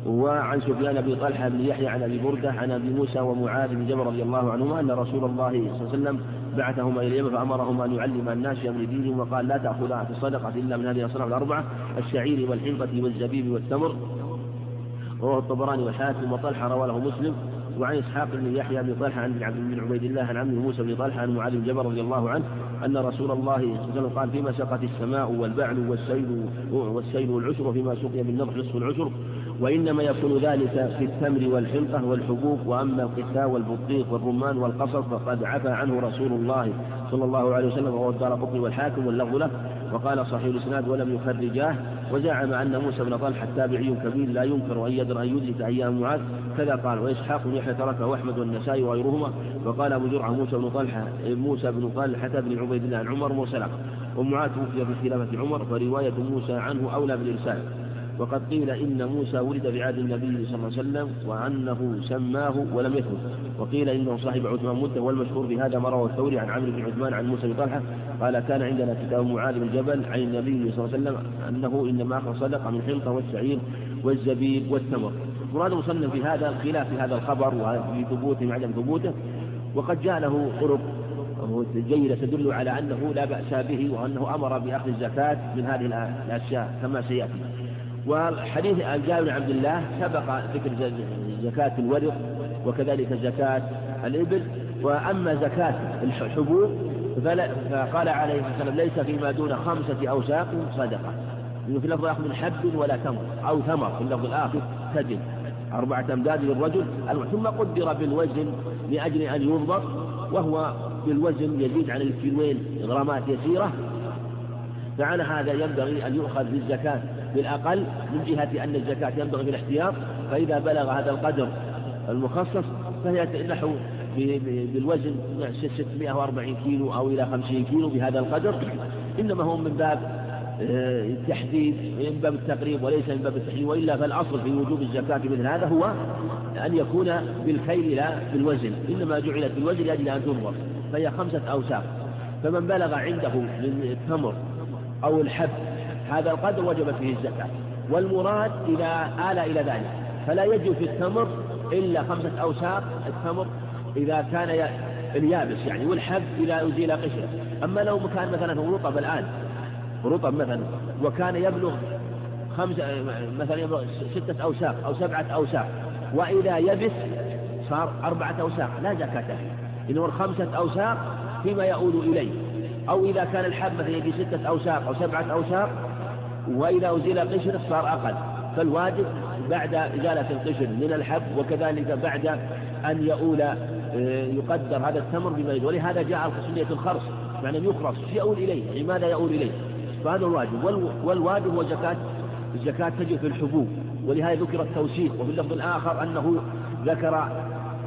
وعن سفيان بن طلحة بن يحيى عن أبي بردة عن أبي موسى ومعاذ بن جبل رضي الله عنهما أن رسول الله صلى الله عليه وسلم بعثهما إلى اليمن فأمرهما أن يعلم الناس أمر دينهم وقال لا تأخذا في الصدقة إلا من هذه الأصناف الأربعة الشعير والحنطة والزبيب والتمر. رواه الطبراني والحاكم وطلحة رواه مسلم. وعن إسحاق بن يحيى بن طلحة عن عبد بن عبيد الله عن عمه موسى بن طلحة عن معاذ بن جبل رضي الله عنه أن رسول الله صلى الله عليه وسلم قال فيما سقت السماء والبعل والسيل والسيل والعشر وفيما سقي بالنضح نصف العشر وإنما يكون ذلك في التمر والحنطة والحبوب وأما القثاء والبطيخ والرمان والقصب فقد عفى عنه رسول الله صلى الله عليه وسلم وهو الدار قطني والحاكم واللفظ له وقال صحيح الإسناد ولم يخرجاه وزعم أن موسى بن طلحة تابعي كبير لا ينكر أن يدر أن يدرك أيام معاذ كذا قال وإسحاق بن يحيى تركه أحمد والنسائي وغيرهما وقال أبو جرعة موسى بن طلحة موسى بن طلحة بن عبيد الله عن عمر مرسلا ومعاذ توفي في خلافة عمر فرواية موسى عنه أولى بالإرسال. وقد قيل إن موسى ولد في عهد النبي صلى الله عليه وسلم وأنه سماه ولم يثبت. وقيل إنه صاحب عثمان مدة والمشهور بهذا ما رواه الثوري عن عمرو بن عثمان عن موسى بن طلحة قال كان عندنا كتاب معاذ بن جبل عن النبي صلى الله عليه وسلم أنه إنما أخذ صدقة من حنطة والشعير والزبيب والتمر مراد مصنف في هذا الخلاف في هذا الخبر وفي ثبوته وعدم ثبوته. وقد جاء له طرق جيدة تدل على أنه لا بأس به وأنه أمر بأخذ الزكاة من هذه الأشياء كما سيأتي. وحديث جابر بن عبد الله سبق ذكر زكاة الورق وكذلك زكاة الإبل وأما زكاة الحبوب فقال عليه الصلاة والسلام ليس فيما دون خمسة أوساق صدقة. في اللفظ الآخر من حب ولا تمر أو ثمر في اللفظ الآخر تجد. أربعة أمداد للرجل ثم قدر بالوزن لأجل أن يضبط وهو بالوزن يزيد عن الكيلوين غرامات يسيرة. فعلى هذا ينبغي أن يؤخذ بالزكاة بالأقل من جهة أن الزكاة ينبغي في الاحتياط فإذا بلغ هذا القدر المخصص فهي نحو بالوزن 640 كيلو أو إلى 50 كيلو بهذا القدر. إنما هو من باب آه، التحديد من باب التقريب وليس من باب التحديد وإلا فالأصل في وجوب الزكاة مثل هذا هو أن يكون بالكيل لا بالوزن. إنما جعلت بالوزن لأجل أن تنظر فهي خمسة أوساق فمن بلغ عنده من التمر أو الحب هذا القدر وجبت فيه الزكاة. والمراد إذا آل إلى ذلك. فلا يجب في التمر إلا خمسة أوساق. التمر إذا كان اليابس يعني والحب إذا أزيل قشرة. أما لو كان مثلا رطب الآن رطب مثلا وكان يبلغ خمسة مثلا يبلغ ستة أوساق أو سبعة أوساق وإذا يبس صار أربعة أوساق لا زكاة فيه. إنه خمسة أوساق فيما يؤول إليه. أو إذا كان الحب مثلا يجي ستة أوساق أو سبعة أوساق وإذا أزيل قشر صار أقل. فالواجب بعد إزالة القشر من الحب وكذلك بعد أن يؤول آه، يقدر هذا التمر بما يريد. ولهذا جاء خصوصية الخرص يعني يخرص يؤول إليه؟ يعني ماذا يؤول إليه؟ فهذا الواجب. والواجب هو زكاة الزكاة تجب في الحبوب. ولهذا ذكر التوسيق وفي اللفظ الآخر أنه ذكر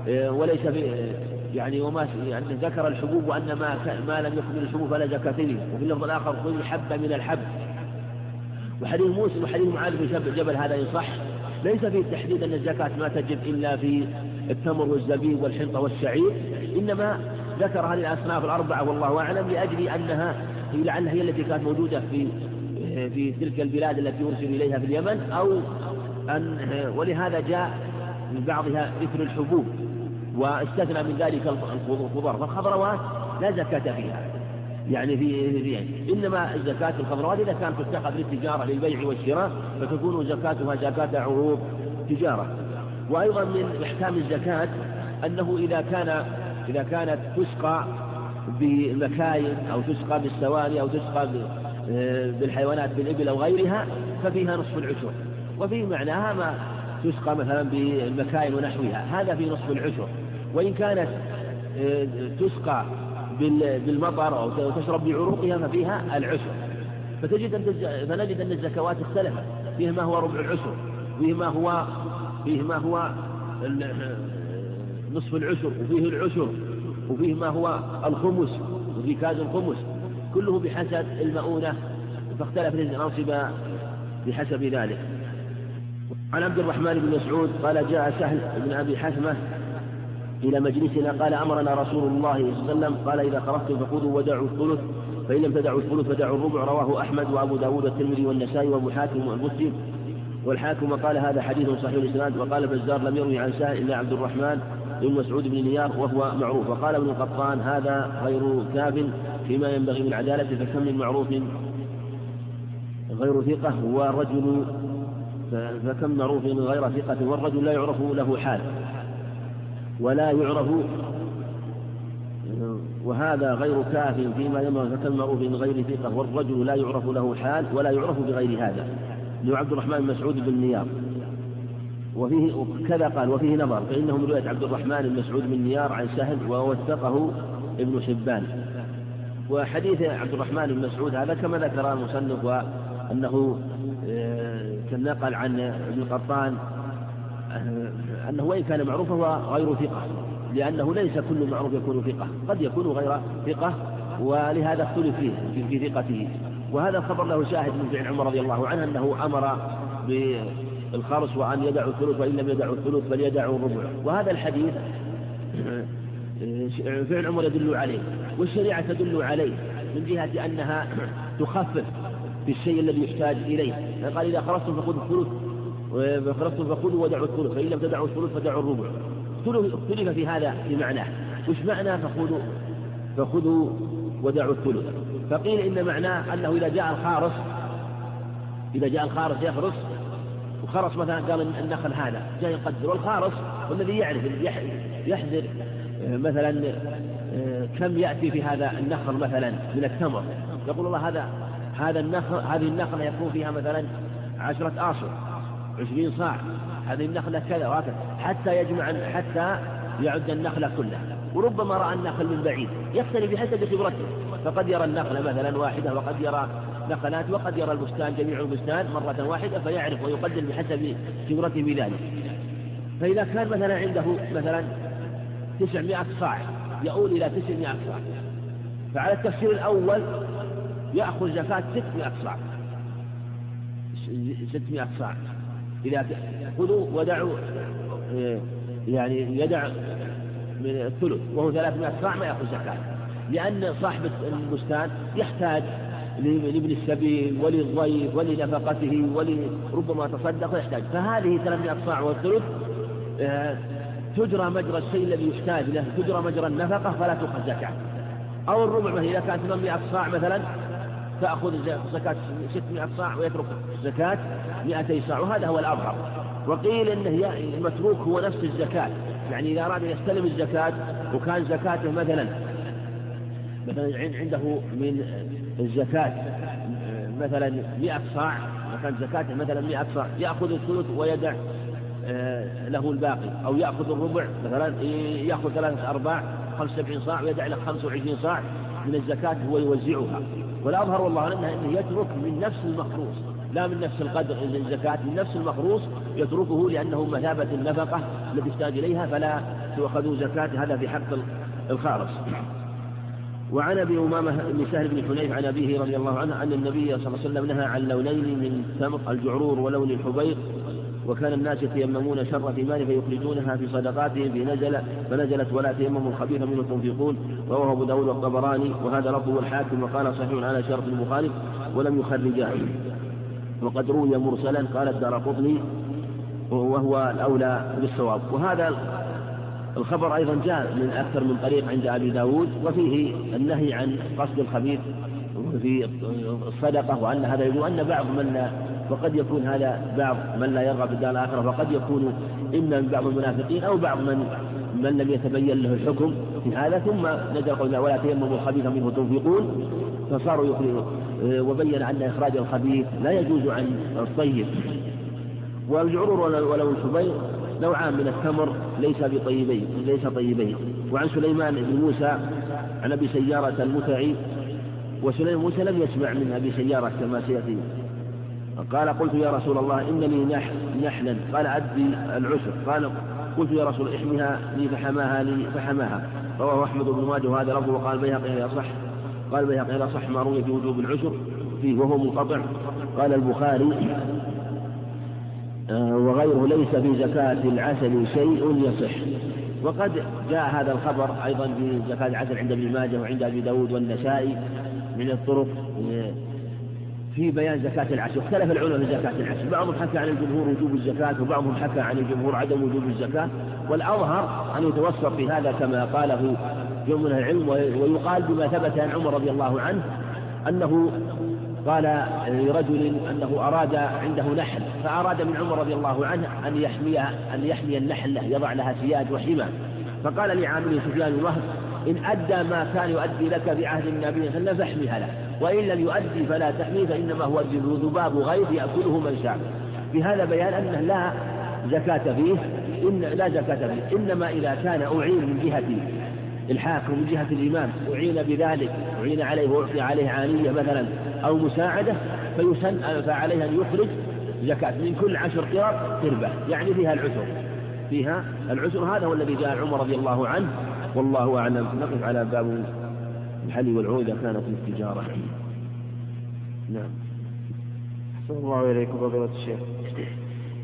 آه، وليس يعني وما يعني ذكر الحبوب وأن ما ما لم يكن من الحبوب فلا زكاة فيه وفي اللفظ الآخر كل حبة من الحب. وحديث موسى وحديث معاذ بن جبل هذا إن صح. ليس فيه تحديد أن الزكاة ما تجب إلا في التمر والزبيب والحنطة والشعير إنما ذكر هذه الأصناف الأربعة والله أعلم لأجل أنها هي لعلها هي التي كانت موجودة في في تلك البلاد التي أرسل إليها في اليمن أو أن ولهذا جاء من بعضها ذكر الحبوب واستثنى من ذلك الخضار فالخضروات لا زكاة فيها. يعني في في إنما زكاة الخضروات إذا كانت تتخذ للتجارة للبيع والشراء فتكون زكاتها زكاة عروض تجارة. وأيضا من أحكام الزكاة أنه إذا كان إذا كانت تسقى بالمكاين أو تسقى بالسواني أو تسقى بالحيوانات بالإبل أو غيرها ففيها نصف العشر. وفي معناها ما تسقى مثلا بالمكاين ونحوها هذا في نصف العشر. وإن كانت آه، تسقى بالمطر أو تشرب بعروقها ففيها العشر فتجد أن فنجد أن الزكوات اختلفت. فيه ما هو ربع العشر فيه ما هو فيه ما هو نصف العشر وفيه العشر وفيه ما هو الخمس وفيه كاد الخمس. كله بحسب المؤونة فاختلف الأنصبة بحسب ذلك. عن عبد الرحمن بن مسعود قال جاء سهل بن أبي حثمة إلى مجلسنا قال أمرنا رسول الله صلى الله عليه وسلم قال إذا خرجتم فخذوا ودعوا الثلث فإن لم تدعوا الثلث فدعوا الربع رواه أحمد وأبو داود والترمذي والنسائي وأبو حاتم والمسلم والحاكم قال هذا حديث صحيح الإسناد وقال بزار لم يروي عن سهل إلا عبد الرحمن بن مسعود بن نيار وهو معروف. وقال ابن القطان هذا غير كاف فيما ينبغي من عدالة فكم من معروف غير ثقة والرجل فكم معروف غير ثقة والرجل لا يعرف له حال. ولا يعرف. وهذا غير كاف فيما ينبغي فكم معروف غير ثقة والرجل لا يعرف له حال ولا يعرف بغير هذا. عبد الرحمن بن مسعود بن نيار. وفيه كذا قال وفيه نظر فإنه من رواية عبد الرحمن بن مسعود بن نيار عن سهل ووثقه ابن حبان. وحديث عبد الرحمن بن مسعود هذا كما ذكر المصنف وأنه آه، نقل عن ابن قطان أنه وإن كان معروفا هو غير ثقة لأنه ليس كل معروف يكون ثقة قد يكون غير ثقة ولهذا اختلف فيه في ثقته. وهذا الخبر له شاهد من فعل عمر رضي الله عنه أنه أمر بالخرس وأن يدعوا الثلث وإن لم يدعوا الثلث فليدعوا الربع. وهذا الحديث فعل عمر يدل عليه والشريعة تدل عليه من جهة أنها تخفف في الشيء الذي يحتاج إليه. قال إذا خرجتم فخذوا الثلث فخلصتم فخذوا ودعوا الثلث فإن لم تدعوا الثلث فدعوا الربع. اختلف في هذا في معناه. وش معنى فخذوا؟ فخذوا ودعوا الثلث. فقيل إن معناه أنه إذا جاء الخارص إذا جاء الخارص يخرص وخرص مثلا قال النخل هذا جاء يقدر. والخارص والذي يعرف يحذر. مثلا كم يأتي في هذا النخل مثلا من التمر؟ يقول الله هذا هذا النخل هذه النخلة يكون فيها مثلا عشرة آصر. 20 صاع. هذه النخلة كذا وهكذا. حتى يجمع حتى يعد النخلة كلها. وربما رأى النخل من بعيد. يختلف بحسب خبرته فقد يرى النخلة مثلا واحدة وقد يرى نخلات وقد يرى البستان جميع البستان مرة واحدة فيعرف ويقدر بحسب خبرته بذلك. فإذا كان مثلا عنده مثلا 900 صاع يؤول إلى 900 صاع. فعلى التفسير الأول يأخذ زكاة 600 صاع. 600 صاع. إذا خذوا ودعوا يعني يدع من الثلث وهو 300 صاع ما يأخذ زكاة. لأن صاحب البستان يحتاج لابن السبيل وللضيف ولنفقته ولربما تصدق ويحتاج فهذه 300 صاع والثلث آه، تجرى مجرى الشيء الذي يحتاج له تجرى مجرى النفقة فلا تؤخذ زكاة. أو الربع إذا كانت 800 صاع مثلا تأخذ زكاة 600 صاع ويترك زكاة. 200 صاع وهذا هو الأظهر. وقيل إنه المتروك هو نفس الزكاة. يعني إذا أراد أن يستلم الزكاة وكان زكاته مثلا مثلا عنده من الزكاة مثلا 100 صاع وكان زكاته مثلا 100 صاع يأخذ الثلث ويدع آه، له الباقي. أو يأخذ الربع مثلا يأخذ ثلاثة أرباع 75 صاع ويدع له 25 صاع. من الزكاة هو يوزعها. والأظهر والله أنه يترك من نفس المخروص لا من نفس القدر الزكاة من نفس المخروص يتركه لأنه مثابة النفقة التي يحتاج إليها فلا تؤخذ زكاة هذا في حق الخارص وعن أبي أمامة بن سهل بن حنيف عن أبيه رضي الله عنه أن النبي صلى الله عليه وسلم نهى عن لونين من تمر الجعرور ولون الحبيق وكان الناس يتيممون شر ثمان فيخرجونها في صدقاتهم فنزل فنزلت ولا تيمموا الخبيث منه تنفقون رواه أبو داود والطبراني وهذا لفظه الحاكم وقال صحيح على شرط البخاري ولم يخرجاه. وقد روي مرسلا قال الدار قطني وهو الأولى بالصواب. وهذا الخبر أيضا جاء من أكثر من طريق عند أبي داود وفيه النهي عن قصد الخبيث في الصدقة وأن هذا يجوز أن بعض من لا وقد يكون هذا بعض من لا يرغب الدار الآخرة وقد يكون إما من بعض المنافقين أو بعض من من لم يتبين له الحكم في هذا ثم نزل قولنا ولا تيمموا الخبيث منه تنفقون فصاروا وبين أن إخراج الخبيث لا يجوز عن الطيب. والجعرور ولو الحبير نوعان من التمر ليس بطيبين ليس طيبين. وعن سليمان بن موسى عن أبي سيارة المتعي. وسليمان موسى لم يسمع من أبي سيارة كما سيأتي. قال قلت يا رسول الله ان لي نحل نحلا. قال أدي العشر قال قلت يا رسول احمها لي فحماها لي فحماها. رواه أحمد بن ماجه. وهذا لفظه وقال البيهقي لا صح قال البيهقي لا صح ما روي في وجوب العشر فيه وهو منقطع. قال البخاري آه، وغيره ليس في زكاة العسل شيء يصح. وقد جاء هذا الخبر أيضا في زكاة العسل عند ابن ماجه وعند أبي داود والنسائي من الطرق آه، في بيان زكاة العشر. اختلف العلماء في زكاة العشر. بعضهم حكى عن الجمهور وجوب الزكاة وبعضهم حكى عن الجمهور عدم وجوب الزكاة. والأظهر أن يتوسط في هذا كما قاله من العلم ويقال بما ثبت عن عمر رضي الله عنه أنه قال لرجل أنه أراد عنده نحل فأراد من عمر رضي الله عنه أن يحمي أن يحمي النحل له يضع لها سياج وحمى. فقال لعامله سفيان الوهب إن أدى ما كان يؤدي لك بعهد النبي صلى الله عليه وسلم فاحميها له وإن لم يؤدي فلا تحميه فإنما هو ذباب غيظ يأكله من شاء. بهذا بيان أنه لا زكاة فيه إن لا زكاة فيه. إنما إذا كان أعين من جهة الحاكم من جهة الإمام أعين بذلك أعين عليه وأعطي عليه عانية مثلا أو مساعدة فيسن فعليه أن يخرج زكاة من كل عشر قرب قربة. يعني فيها العشر فيها العشر هذا هو الذي جاء عمر رضي الله عنه. والله أعلم. نقف على باب الحل والعود إذا كانت التجارة. نعم. أحسن الله إليكم فضيلة الشيخ.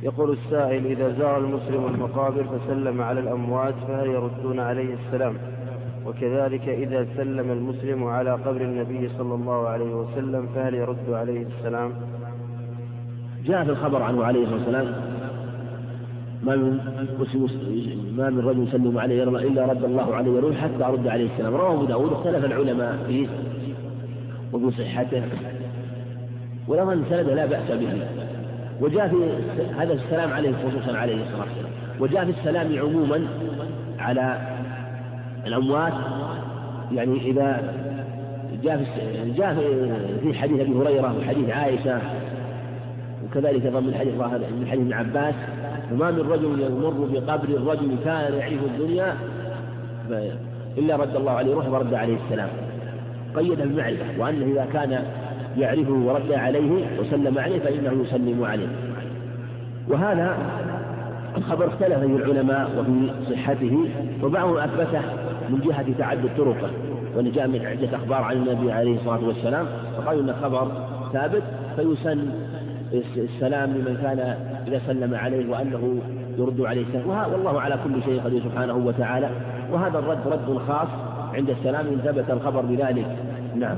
يقول السائل إذا زار المسلم المقابر فسلم على الأموات فهل يردون عليه السلام؟ وكذلك إذا سلم المسلم على قبر النبي صلى الله عليه وسلم فهل يرد عليه السلام؟ جاء في الخبر عنه عليه الصلاة والسلام ما من ما من رجل يسلم عليه إلا رد الله عليه يروح حتى أرد عليه السلام. رواه أبو داود اختلف العلماء فيه وفي صحته. ولو سنده لا بأس به. وجاء في هذا السلام عليه خصوصا عليه الصلاة والسلام. وجاء في السلام عموما على الأموات. يعني إذا جاء في جاء في حديث أبي هريرة وحديث عائشة وكذلك أيضا من حديث من حديث ابن عباس وما من رجل يمر بقبر الرجل كان يعيش الدنيا إلا رد الله عليه روحه ورد عليه السلام. قيد بالمعرفة وأنه إذا كان يعرفه ورد عليه وسلم عليه فإنه يسلم عليه. وهذا الخبر اختلف فيه العلماء وفي صحته وبعضهم أثبته من جهة تعدد طرقه وأن جاء من عدة أخبار عن النبي عليه الصلاة والسلام فقالوا أن خبر ثابت فيسن السلام لمن كان إذا سلم عليه وأنه يرد عليه السلام. والله على كل شيء قدير سبحانه وتعالى. وهذا الرد رد خاص عند السلام إن ثبت الخبر بذلك. نعم.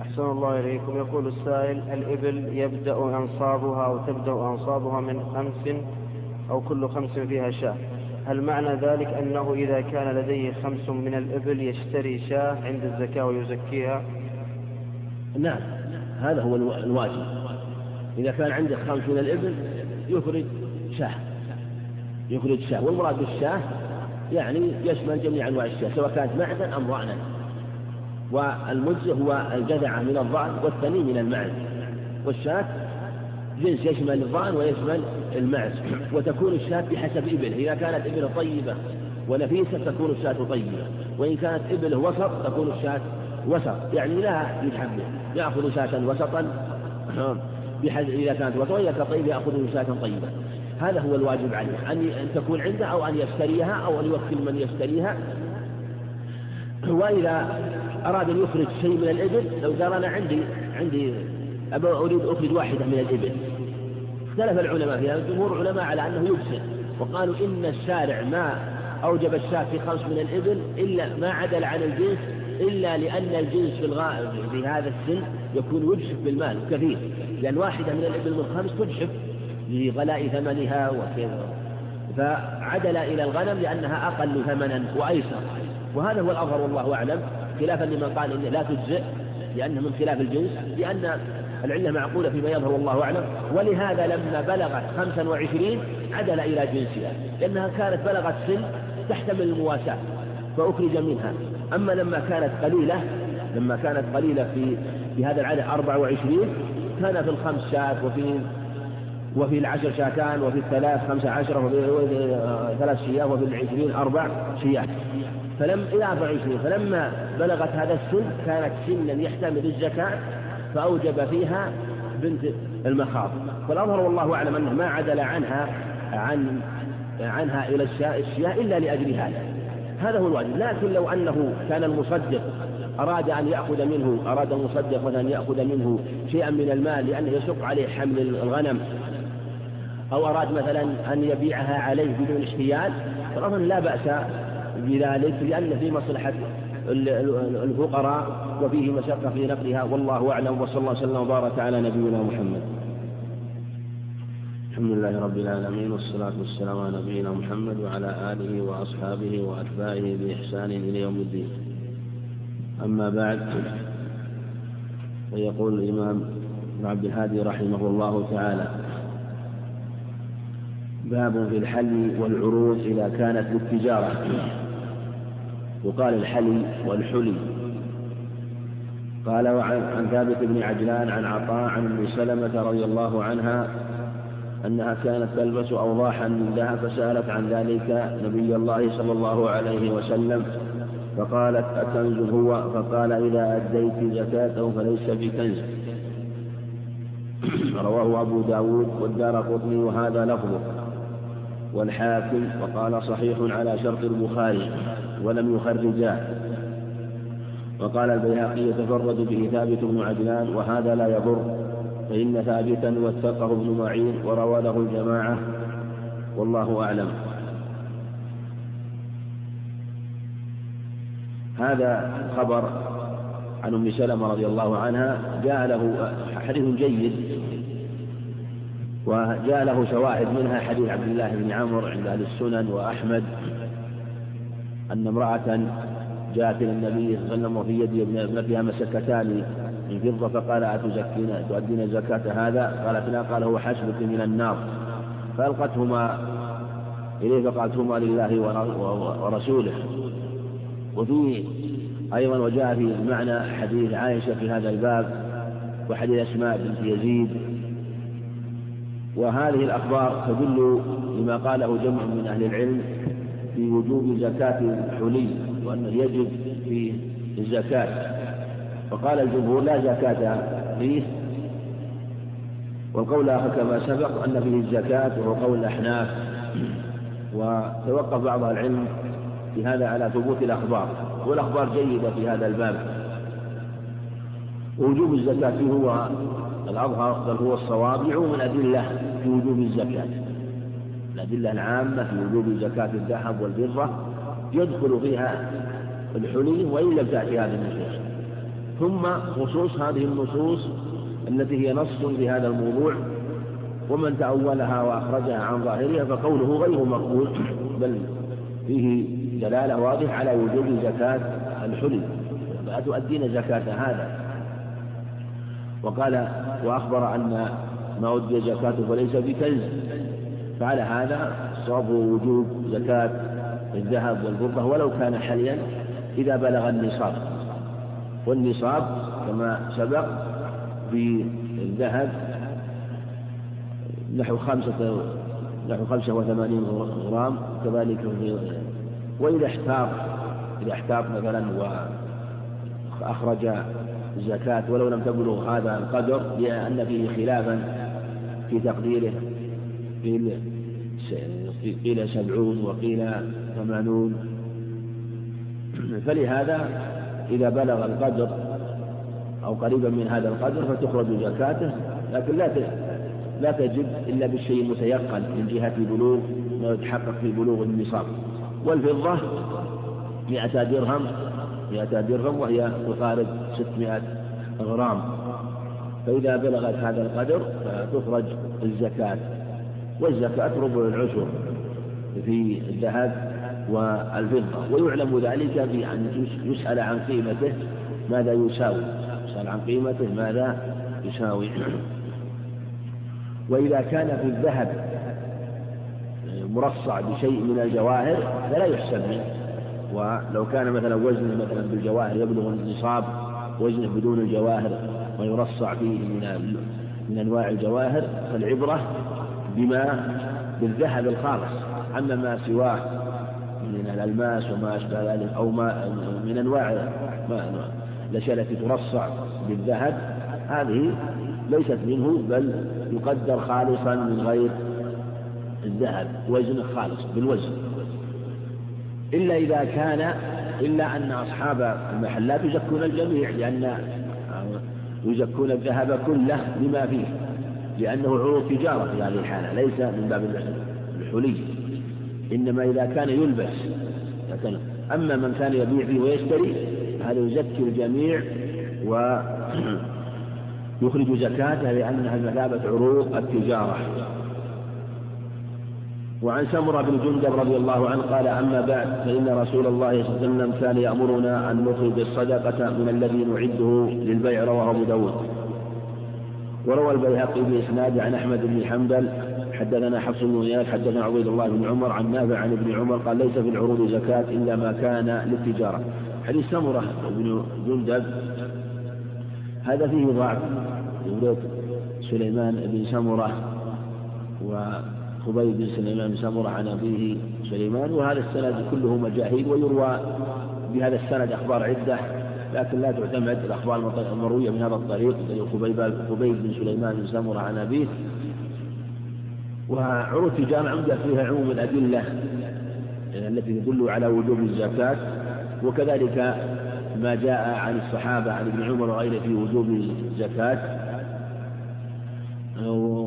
أحسن الله إليكم. يقول السائل الإبل يبدأ أنصابها أو تبدأ أنصابها من خمس أو كل خمس فيها شاة. هل معنى ذلك أنه إذا كان لديه خمس من الإبل يشتري شاة عند الزكاة ويزكيها؟ نعم. هذا هو الواجب. إذا كان عنده خمس من الإبل يخرج شاة. يخرج شاة. والمراد بالشاة يعني يشمل جميع أنواع الشاة سواء كانت معدن أم ضأنا والمجزء هو الجذعة من الضأن والثني من المعز. والشاة جنس يشمل الضأن ويشمل المعز. وتكون الشاة بحسب إبل إذا كانت إبله طيبة ونفيسة تكون الشاة طيبة. وإن كانت إبله وسط تكون الشاة وسط. يعني لا يتحمل. يأخذ شاة وسطا. بحيث إذا كانت كانت طيبة يأخذ شاة طيبة. هذا هو الواجب عليه أن تكون عنده أو أن يشتريها أو أن يوكل من يشتريها. وإذا أراد أن يخرج شيء من الإبل لو قال أنا عندي عندي أريد أخرج واحدة من الإبل. اختلف العلماء فيها الجمهور العلماء على أنه يجزئ وقالوا إن الشارع ما أوجب الشاة في خمس من الإبل إلا ما عدل عن الجنس إلا لأن الجنس في الغائب في هذا السن يكون يجحف بالمال كثير لأن واحدة من الإبل من خمس تجحف لغلاء ثمنها وكذا. فعدل إلى الغنم لأنها أقل ثمنا وأيسر. وهذا هو الأظهر والله أعلم خلافا لمن قال إنه لا تجزئ لأنه من خلاف الجنس لأن العلة معقولة فيما يظهر والله أعلم. ولهذا لما بلغت خمسا وعشرين عدل إلى جنسها لأنها كانت بلغت سن تحتمل المواساة فأخرج منها. أما لما كانت قليلة لما كانت قليلة في في هذا العدد 24 كان في الخمس شاة وفي وفي العشر شاتان وفي الثلاث خمسة عشر وفي ثلاث شياه وفي العشرين أربع شياه فلم إلى 24 فلما بلغت هذا السن كانت سنا يحتمل الزكاة فأوجب فيها بنت المخاض. والأظهر والله أعلم أنه ما عدل عنها عن عنها إلى الشياء إلا لأجل هذا. هذا هو الواجب. لكن لو أنه كان المصدق أراد أن يأخذ منه أراد المصدق مثلا أن يأخذ منه شيئا من المال لأنه يشق عليه حمل الغنم. أو أراد مثلا أن يبيعها عليه بدون احتيال. فالأمر لا بأس بذلك لأن في مصلحة الفقراء وفيه مشقة في نقلها. والله أعلم. وصلى الله وسلم وبارك على نبينا محمد. الحمد لله رب العالمين والصلاة والسلام على نبينا محمد وعلى آله وأصحابه وأتباعه بإحسان إلى يوم الدين. أما بعد فيقول الإمام ابن عبد الهادي رحمه الله تعالى باب في الحل والعروض إذا كانت للتجارة. يقال الحلي والحلي. قال عن ثابت بن عجلان عن عطاء عن أم سلمة رضي الله عنها أنها كانت تلبس أوضاحا من ذهب فسألت عن ذلك نبي الله صلى الله عليه وسلم. فقالت أكنز هو فقال إذا أديت زكاته فليس بكنز رواه أبو داود والدار قطني وهذا لفظه. والحاكم وقال صحيح على شرط البخاري ولم يخرجاه وقال البيهقي يتفرد به ثابت بن عدنان وهذا لا يضر فإن ثابتا وثقه ابن معين وروى له الجماعة. والله أعلم. هذا خبر عن أم سلمة رضي الله عنها جاء له حديث جيد وجاء له شواهد منها حديث عبد الله بن عمرو عند أهل السنن وأحمد أن امرأة جاءت إلى النبي صلى الله عليه وسلم وفي يد ابنتها مسكتان من فضة فقال اتزكين تؤدين زكاة هذا؟ قالت لا قال هو حسبك من النار. فألقتهما إليه فقالت هما لله ورسوله. وفيه أيضا وجاء في معنى حديث عائشة في هذا الباب وحديث أسماء بنت يزيد. وهذه الأخبار تدل لما قاله جمع من أهل العلم في وجوب زكاة الحلي وأنه يجب في الزكاة. وقال الجمهور لا زكاة فيه. والقول الآخر كما سبق أن فيه الزكاة وهو قول الأحناف. وتوقف بعض العلم في هذا على ثبوت الأخبار والأخبار جيدة في هذا الباب. وجوب الزكاة هو الأظهر بل هو الصواب يعوم الأدلة في وجوب الزكاة. الأدلة العامة في وجوب زكاة الذهب والفضة يدخل فيها الحلي وإن لم تأتي هذه النصوص. ثم خصوص هذه النصوص التي هي نص في هذا الموضوع ومن تأولها وأخرجها عن ظاهرها فقوله غير مقبول بل فيه دلالة واضحة على وجوب زكاة الحلي فأتؤدين زكاة هذا؟ وقال وأخبر أن ما أدي زكاته فليس بكنز فعلى هذا صاب وجوب زكاة الذهب والفضة ولو كان حليا إذا بلغ النصاب. والنصاب كما سبق في الذهب نحو خمسة نحو خمسة وثمانين غرام كذلك في وإذا إحتاط إذا إحتاط مثلا وأخرج الزكاة ولو لم تبلغ هذا القدر لأن فيه خلافا في تقديره قيل قيل سبعون وقيل ثمانون. فلهذا إذا بلغ القدر أو قريبا من هذا القدر فتخرج زكاته لكن لا لا تجب إلا بالشيء المتيقن من جهة بلوغ ما يتحقق في بلوغ النصاب. والفضة مئة درهم مئة درهم وهي تقارب ستمائة غرام. فإذا بلغت هذا القدر فتخرج الزكاة والزكاة ربع العشر في الذهب والفضة. ويعلم ذلك بأن يسأل عن قيمته ماذا يساوي؟ يسأل عن قيمته ماذا يساوي؟ وإذا كان في الذهب مرصع بشيء من الجواهر فلا يحسب منه. ولو كان مثلا وزنه مثلا بالجواهر يبلغ النصاب وزنه بدون الجواهر ويرصع فيه من من أنواع الجواهر فالعبرة بما بالذهب الخالص. أما ما سواه من الألماس وما أشبه ذلك أو ما من أنواع الأشياء التي ترصع بالذهب هذه ليست منه بل يقدر خالصا من غير الذهب وزن خالص بالوزن. إلا إذا كان إلا أن أصحاب المحلات يزكون الجميع لأن يزكون الذهب كله لما فيه لأنه عروض تجارة في هذه الحالة ليس من باب الحلي. إنما إذا كان يلبس أما من كان يبيع فيه ويشتري هذا يزكي الجميع ويخرج زكاته لأنها بمثابة عروض التجارة. وعن سمرة بن جندب رضي الله عنه قال أما بعد فإن رسول الله صلى الله عليه وسلم كان يأمرنا أن نخرج الصدقة من الذي نعده للبيع رواه أبو داود. وروى البيهقي بإسناد عن أحمد بن حنبل حدثنا حفص بن غياث حدثنا عبيد الله بن عمر عن نافع عن ابن عمر قال ليس في العروض زكاة إلا ما كان للتجارة. حديث سمرة بن جندب هذا فيه ضعف. سليمان بن سمرة وخبيب بن سليمان سمرة عن أبيه سليمان وهذا السند كله مجاهيل ويروى بهذا السند أخبار عدة لكن لا تعتمد الأخبار المروية من هذا الطريق خبيب بن سليمان بن سمرة عن أبيه. وعروض التجارة عمدة فيها عموم الأدلة التي تدل على وجوب الزكاة وكذلك ما جاء عن الصحابة عن ابن عمر وغيره في وجوب الزكاة.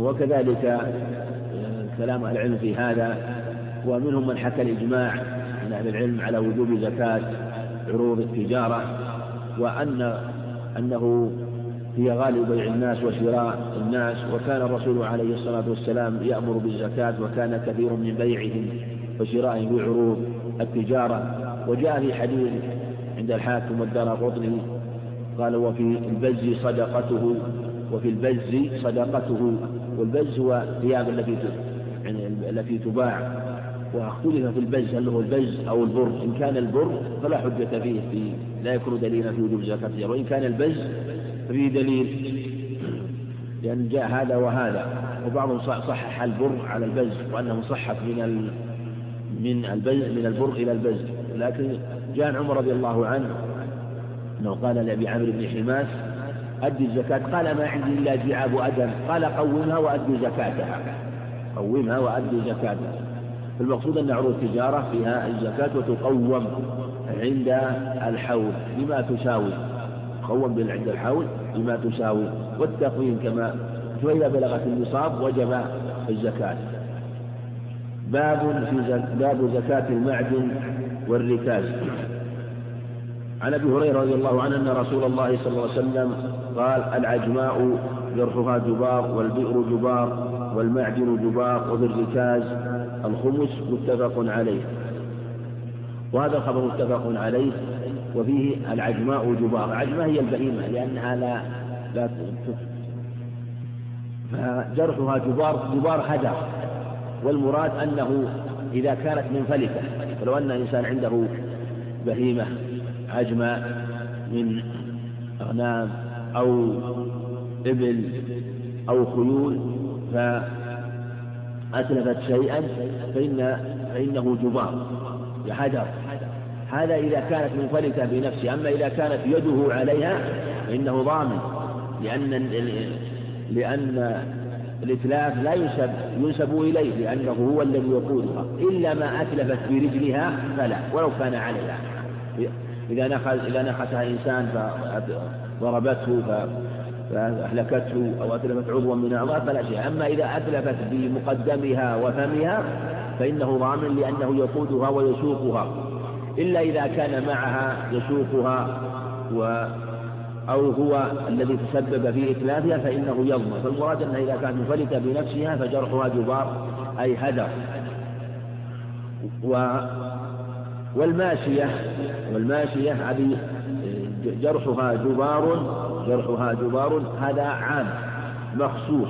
وكذلك كلام أهل العلم في هذا ومنهم من حكى الإجماع من أهل العلم على وجوب زكاة عروض التجارة وأن أنه هي غالب بيع الناس وشراء الناس وكان الرسول عليه الصلاة والسلام يأمر بالزكاة وكان كثير من بيعهم وشرائهم بعروض التجارة. وجاء في حديث عند الحاكم والدار قطني قال وفي البز صدقته وفي البز صدقته والبز هو الثياب التي يعني التي تباع واختلف في البز هل هو البز أو البر؟ إن كان البر فلا حجة فيه في لا يكون دليلا في وجوب زكاة وإن كان البز ففيه دليل لأن جاء هذا وهذا. وبعضهم صحح البر على البز وأنه صحت من من البز من البر إلى البز لكن جاء عمر رضي الله عنه أنه قال لأبي عمرو بن حماس أدي الزكاة. قال ما عندي إلا جعاب أدم. قال قومها وأدي زكاتها. قومها وأدي زكاتها فالمقصود أن عروض التجارة فيها الزكاة وتقوم عند الحول بما تساوي. تقوم عند الحول بما تساوي. والتقويم كما فإذا بلغت النصاب وجب الزكاة. باب في باب زكاة المعدن والركاز. عن أبي هريرة رضي الله عنه أن رسول الله صلى الله عليه وسلم قال العجماء جرحها جبار والبئر جبار والمعدن جبار وفي الركاز الخمس متفق عليه. وهذا الخبر متفق عليه وفيه العجماء جبار. العجماء هي البهيمة لأنها لا لا فجرحها جبار جبار هدر والمراد أنه إذا كانت منفلتة فلو أن إنسان عنده بهيمة عجماء من أغنام أو إبل أو خيول فأتلفت شيئا فإن فإنه جبار يحدر هذا إذا كانت منفلتة بنفسه أما إذا كانت يده عليها فإنه ضامن لأن لأن الإتلاف لا ينسب ينسب إليه لأنه هو الذي يقودها. إلا ما أتلفت برجلها فلا ولو كان عليها. إذا نخس إذا نخسها إنسان فضربته فأهلكته أو أتلفت عضوا من أعضاء فلا شيء. أما إذا أتلفت بمقدمها وفمها فإنه ضامن لأنه يقودها ويسوقها. إلا إذا كان معها يسوقها و أو هو الذي تسبب في إتلافها فإنه يضمن. فالمراد أنها إذا كانت منفلتة بنفسها فجرحها جبار أي هدر. و والماشية. والماشية هذه جرحها جبار جرحها جبار هذا عام مخصوص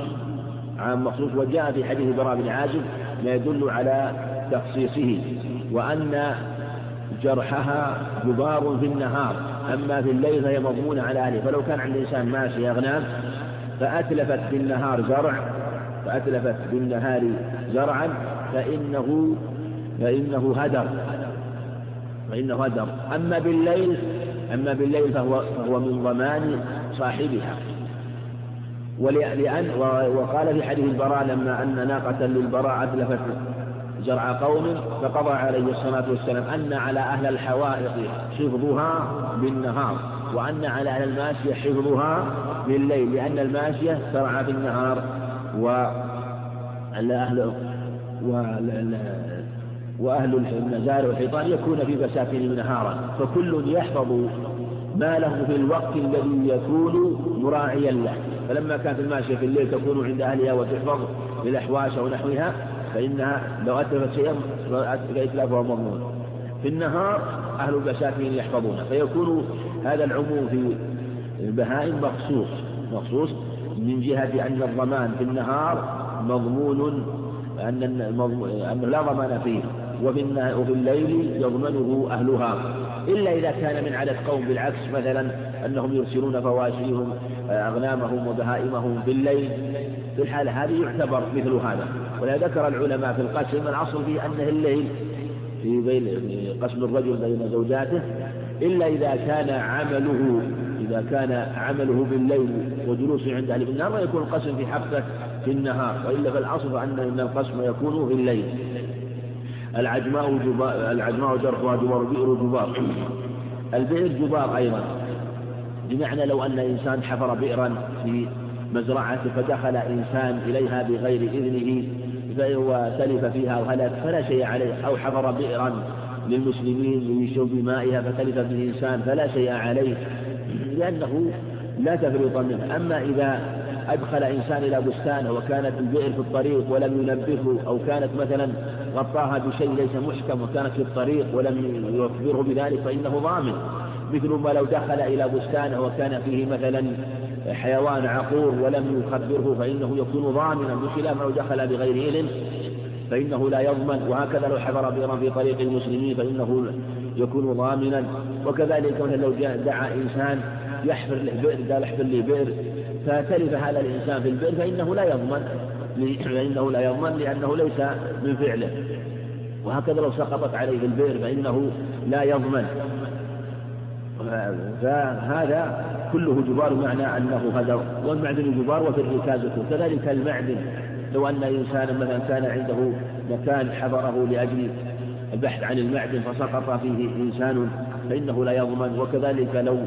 عام مخصوص وجاء في حديث براء بن عازب ما يدل على تخصيصه وأن جرحها جبار في النهار أما في الليل فهي مضمونة على أهله. فلو كان عند إنسان ماشي أغنام فأتلفت بالنهار زرع فأتلفت بالنهار زرعا فإنه فإنه هدر. فإنه هدر أما بالليل أما بالليل فهو فهو من ضمان صاحبها. ولأن وقال في حديث البراء لما أن ناقة للبراء أتلفت زرع قوم فقضى عليه الصلاة والسلام أن على أهل الحوائط حفظها بالنهار وأن على أهل الماشية حفظها بالليل لأن الماشية ترعى بالنهار و وأهل المزارع والحيطان يكون في مساكنهم نهارا فكل يحفظ ماله في الوقت الذي يكون مراعيا له. فلما كانت الماشية في الليل تكون عند أهلها وتحفظ بالأحواش أو نحوها فإنها لو أتلفت شيئا فإتلافها مضمون. في النهار أهل المساكن يحفظون فيكون هذا العموم في البهائم مخصوص. مخصوص من جهة أن الضمان في النهار مضمون أن أنه لا ضمان فيه. وفي وفي الليل يضمنه أهلها. إلا إذا كان من عدد قوم بالعكس مثلا أنهم يرسلون فواشيهم أغنامهم وبهائمهم بالليل. في الحالة هذه يعتبر مثل هذا. ولا ذكر العلماء في القسم الأصل فيه أنه الليل في بين قسم الرجل بين زوجاته. إلا إذا كان عمله إذا كان عمله بالليل وجلوسه عند أهل النار ويكون القسم في حقه في النهار. وإلا فالأصل فأن إن القسم يكون في الليل. العجماء جبار العجماء جرفها جبار بئر جبار. البئر جبار أيضا. بمعنى لو أن إنسان حفر بئرا في مزرعته فدخل إنسان إليها بغير إذنه فهو تلف فيها وهلك فلا شيء عليه. أو حفر بئرا للمسلمين ليشرب مائها فتلف به إنسان فلا شيء عليه. لأنه لا تفريط منه. أما إذا أدخل إنسان إلى بستانه وكانت البئر في الطريق ولم ينبهه أو كانت مثلا غطاها بشيء ليس محكم وكانت في الطريق ولم يخبره بذلك فإنه ضامن. مثل ما لو دخل إلى بستانه وكان فيه مثلا حيوان عقور ولم يخبره فإنه يكون ضامنا بخلاف لو دخل بغير إذن فإنه لا يضمن. وهكذا لو حفر بئرا في طريق المسلمين فإنه يكون ضامنا. وكذلك لو دعا إنسان يحفر له بئر قال احفر لي بئر فتلف هذا الإنسان في البئر فإنه لا يضمن فإنه لا يضمن لأنه ليس من فعله. وهكذا لو سقطت عليه البئر فإنه لا يضمن. فهذا كله جبار معنى أنه هذا والمعدن جبار وفي الركاز كذلك المعدن لو أن إنسانا مثلا كان عنده مكان حفره لأجل البحث عن المعدن فسقط فيه إنسان فإنه لا يضمن. وكذلك لو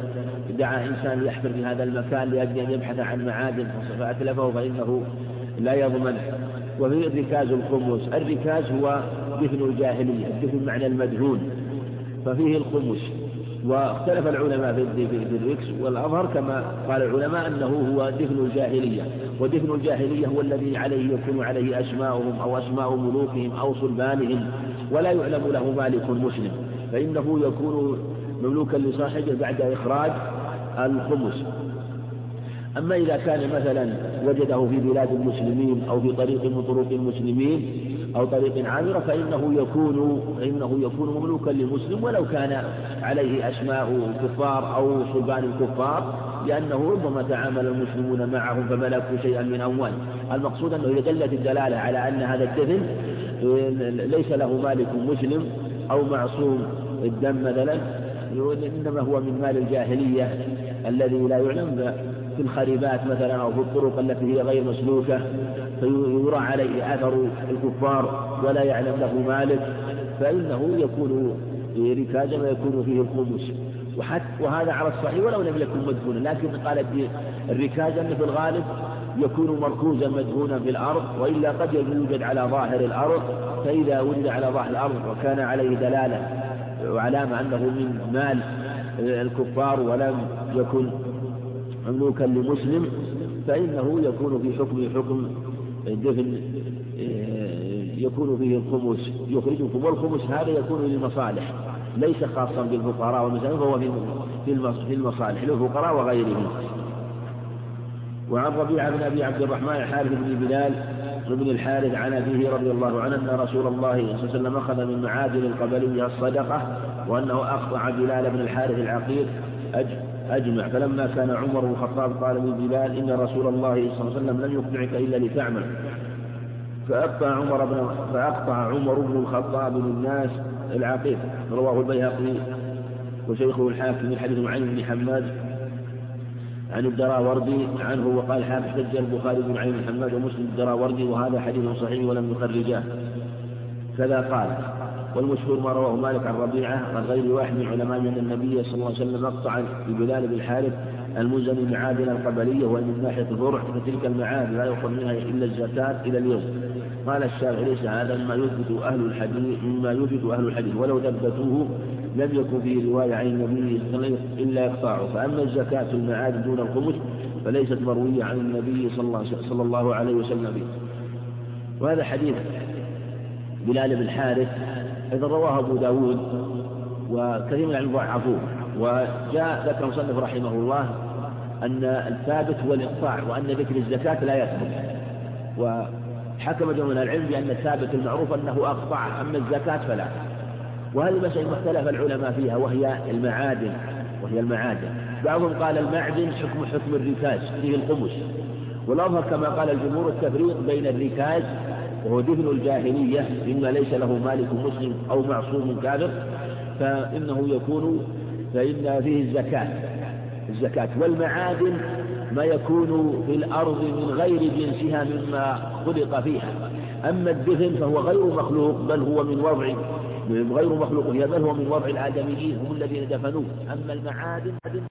دعا إنسان يحفر في هذا المكان لأجل أن يبحث عن معادن فأتلفه فإنه لا يضمن. وفي الركاز الخمس. الركاز هو دفن الجاهلية الدفن معنى المدهون. ففيه الخمس. واختلف العلماء في الركس. والأظهر كما قال العلماء أنه هو دفن الجاهلية. ودفن الجاهلية هو الذي عليه يكون عليه أسماؤهم أو أسماء ملوكهم أو صلبانهم ولا يعلم له مالك مسلم. فإنه يكون مملوكا لصاحبه بعد إخراج الخمس. أما إذا كان مثلا وجده في بلاد المسلمين أو في طريق من طرق المسلمين أو طريق عامرة فإنه يكون فإنه يكون مملوكا للمسلم ولو كان عليه أسماء الكفار أو صلبان الكفار لأنه ربما تعامل المسلمون معهم فملكوا شيئا من أموال. المقصود أنه إذا دلت الدلالة على أن هذا الدفن ليس له مالك مسلم أو معصوم الدم مثلا إنما هو من مال الجاهلية. الذي لا يعلم في الخريبات مثلا أو في الطرق التي هي غير مسلوكة فيرى عليه أثر الكفار ولا يعلم له مالك فإنه يكون ركازا ويكون فيه الخمس وحتى وهذا على الصحيح ولو لم يكن مدفونا لكن قال الركاز أنه في الغالب يكون مركوزا مدفونا في الأرض وإلا قد يوجد على ظاهر الأرض فإذا وجد على ظاهر الأرض وكان عليه دلالة وعلامة أنه من مال الكفار ولم يكن مملوكا لمسلم فإنه يكون في حكم حكم الدفن يكون فيه الخمس يخرجكم والخمس هذا يكون للمصالح ليس خاصا بالفقراء والمساكين فهو في المصالح للفقراء وغيرهم. وعن ربيعة بن أبي عبد الرحمن الحارث بن بلال بن الحارث عن أبيه رضي الله عنه أن رسول الله صلى الله عليه وسلم أخذ من معادن القبلية الصدقة وأنه أقطع بلال بن الحارث العقيل أجمع. فلما كان عمر بن الخطاب قال لبلال إن رسول الله صلى الله عليه وسلم لم يقطعك إلا لتعمل. فأقطع عمر بن فأقطع عمر بن الخطاب للناس العقيق رواه البيهقي وشيخه الحاكم من حديث معين بن حماد عن الدراوردي عنه وقال احتج البخاري بن عين محمد ومسلم الدراوردي وهذا حديث صحيح ولم يخرجاه. كذا قال. والمشهور ما رواه مالك عن ربيعة عن غير واحد من علماء أن النبي صلى الله عليه وسلم أقطع ببلال بن الحارث المزني معادن القبلية ومن ناحية الضرع فتلك المعاد لا يؤخذ منها إلا الزكاة إلى اليوم. قال الشافعي ليس هذا مما يثبت أهل الحديث مما يثبت أهل الحديث ولو ثبتوه لم يكن فيه رواية عن النبي صلى الله عليه وسلم إلا يقطعه. فأما الزكاة في المعاد دون الخمس فليست مروية عن النبي صلى الله عليه وسلم وهذا حديث بلال بن الحارث أيضا رواه أبو داود وكثير من العلم ضعفوه وجاء ذكر مصنف رحمه الله أن الثابت هو الإقطاع وأن ذكر الزكاة لا يثبت. وحكم جمع من العلم بأن الثابت المعروف أنه أقطع أما الزكاة فلا. وهذه المسألة اختلف العلماء فيها وهي المعادن؟ وهي المعادن. بعضهم قال المعدن حكم حكم الركاز فيه الخمس والأظهر كما قال الجمهور التفريق بين الركاز وهو دفن الجاهلية مما ليس له مالك مسلم أو معصوم كافر فإنه يكون فإن فيه الزكاة الزكاة والمعادن ما يكون في الأرض من غير جنسها مما خلق فيها. أما الدفن فهو غير مخلوق بل هو من وضع غير مخلوق بل هو من وضع الآدميين هم الذين دفنوه. أما المعادن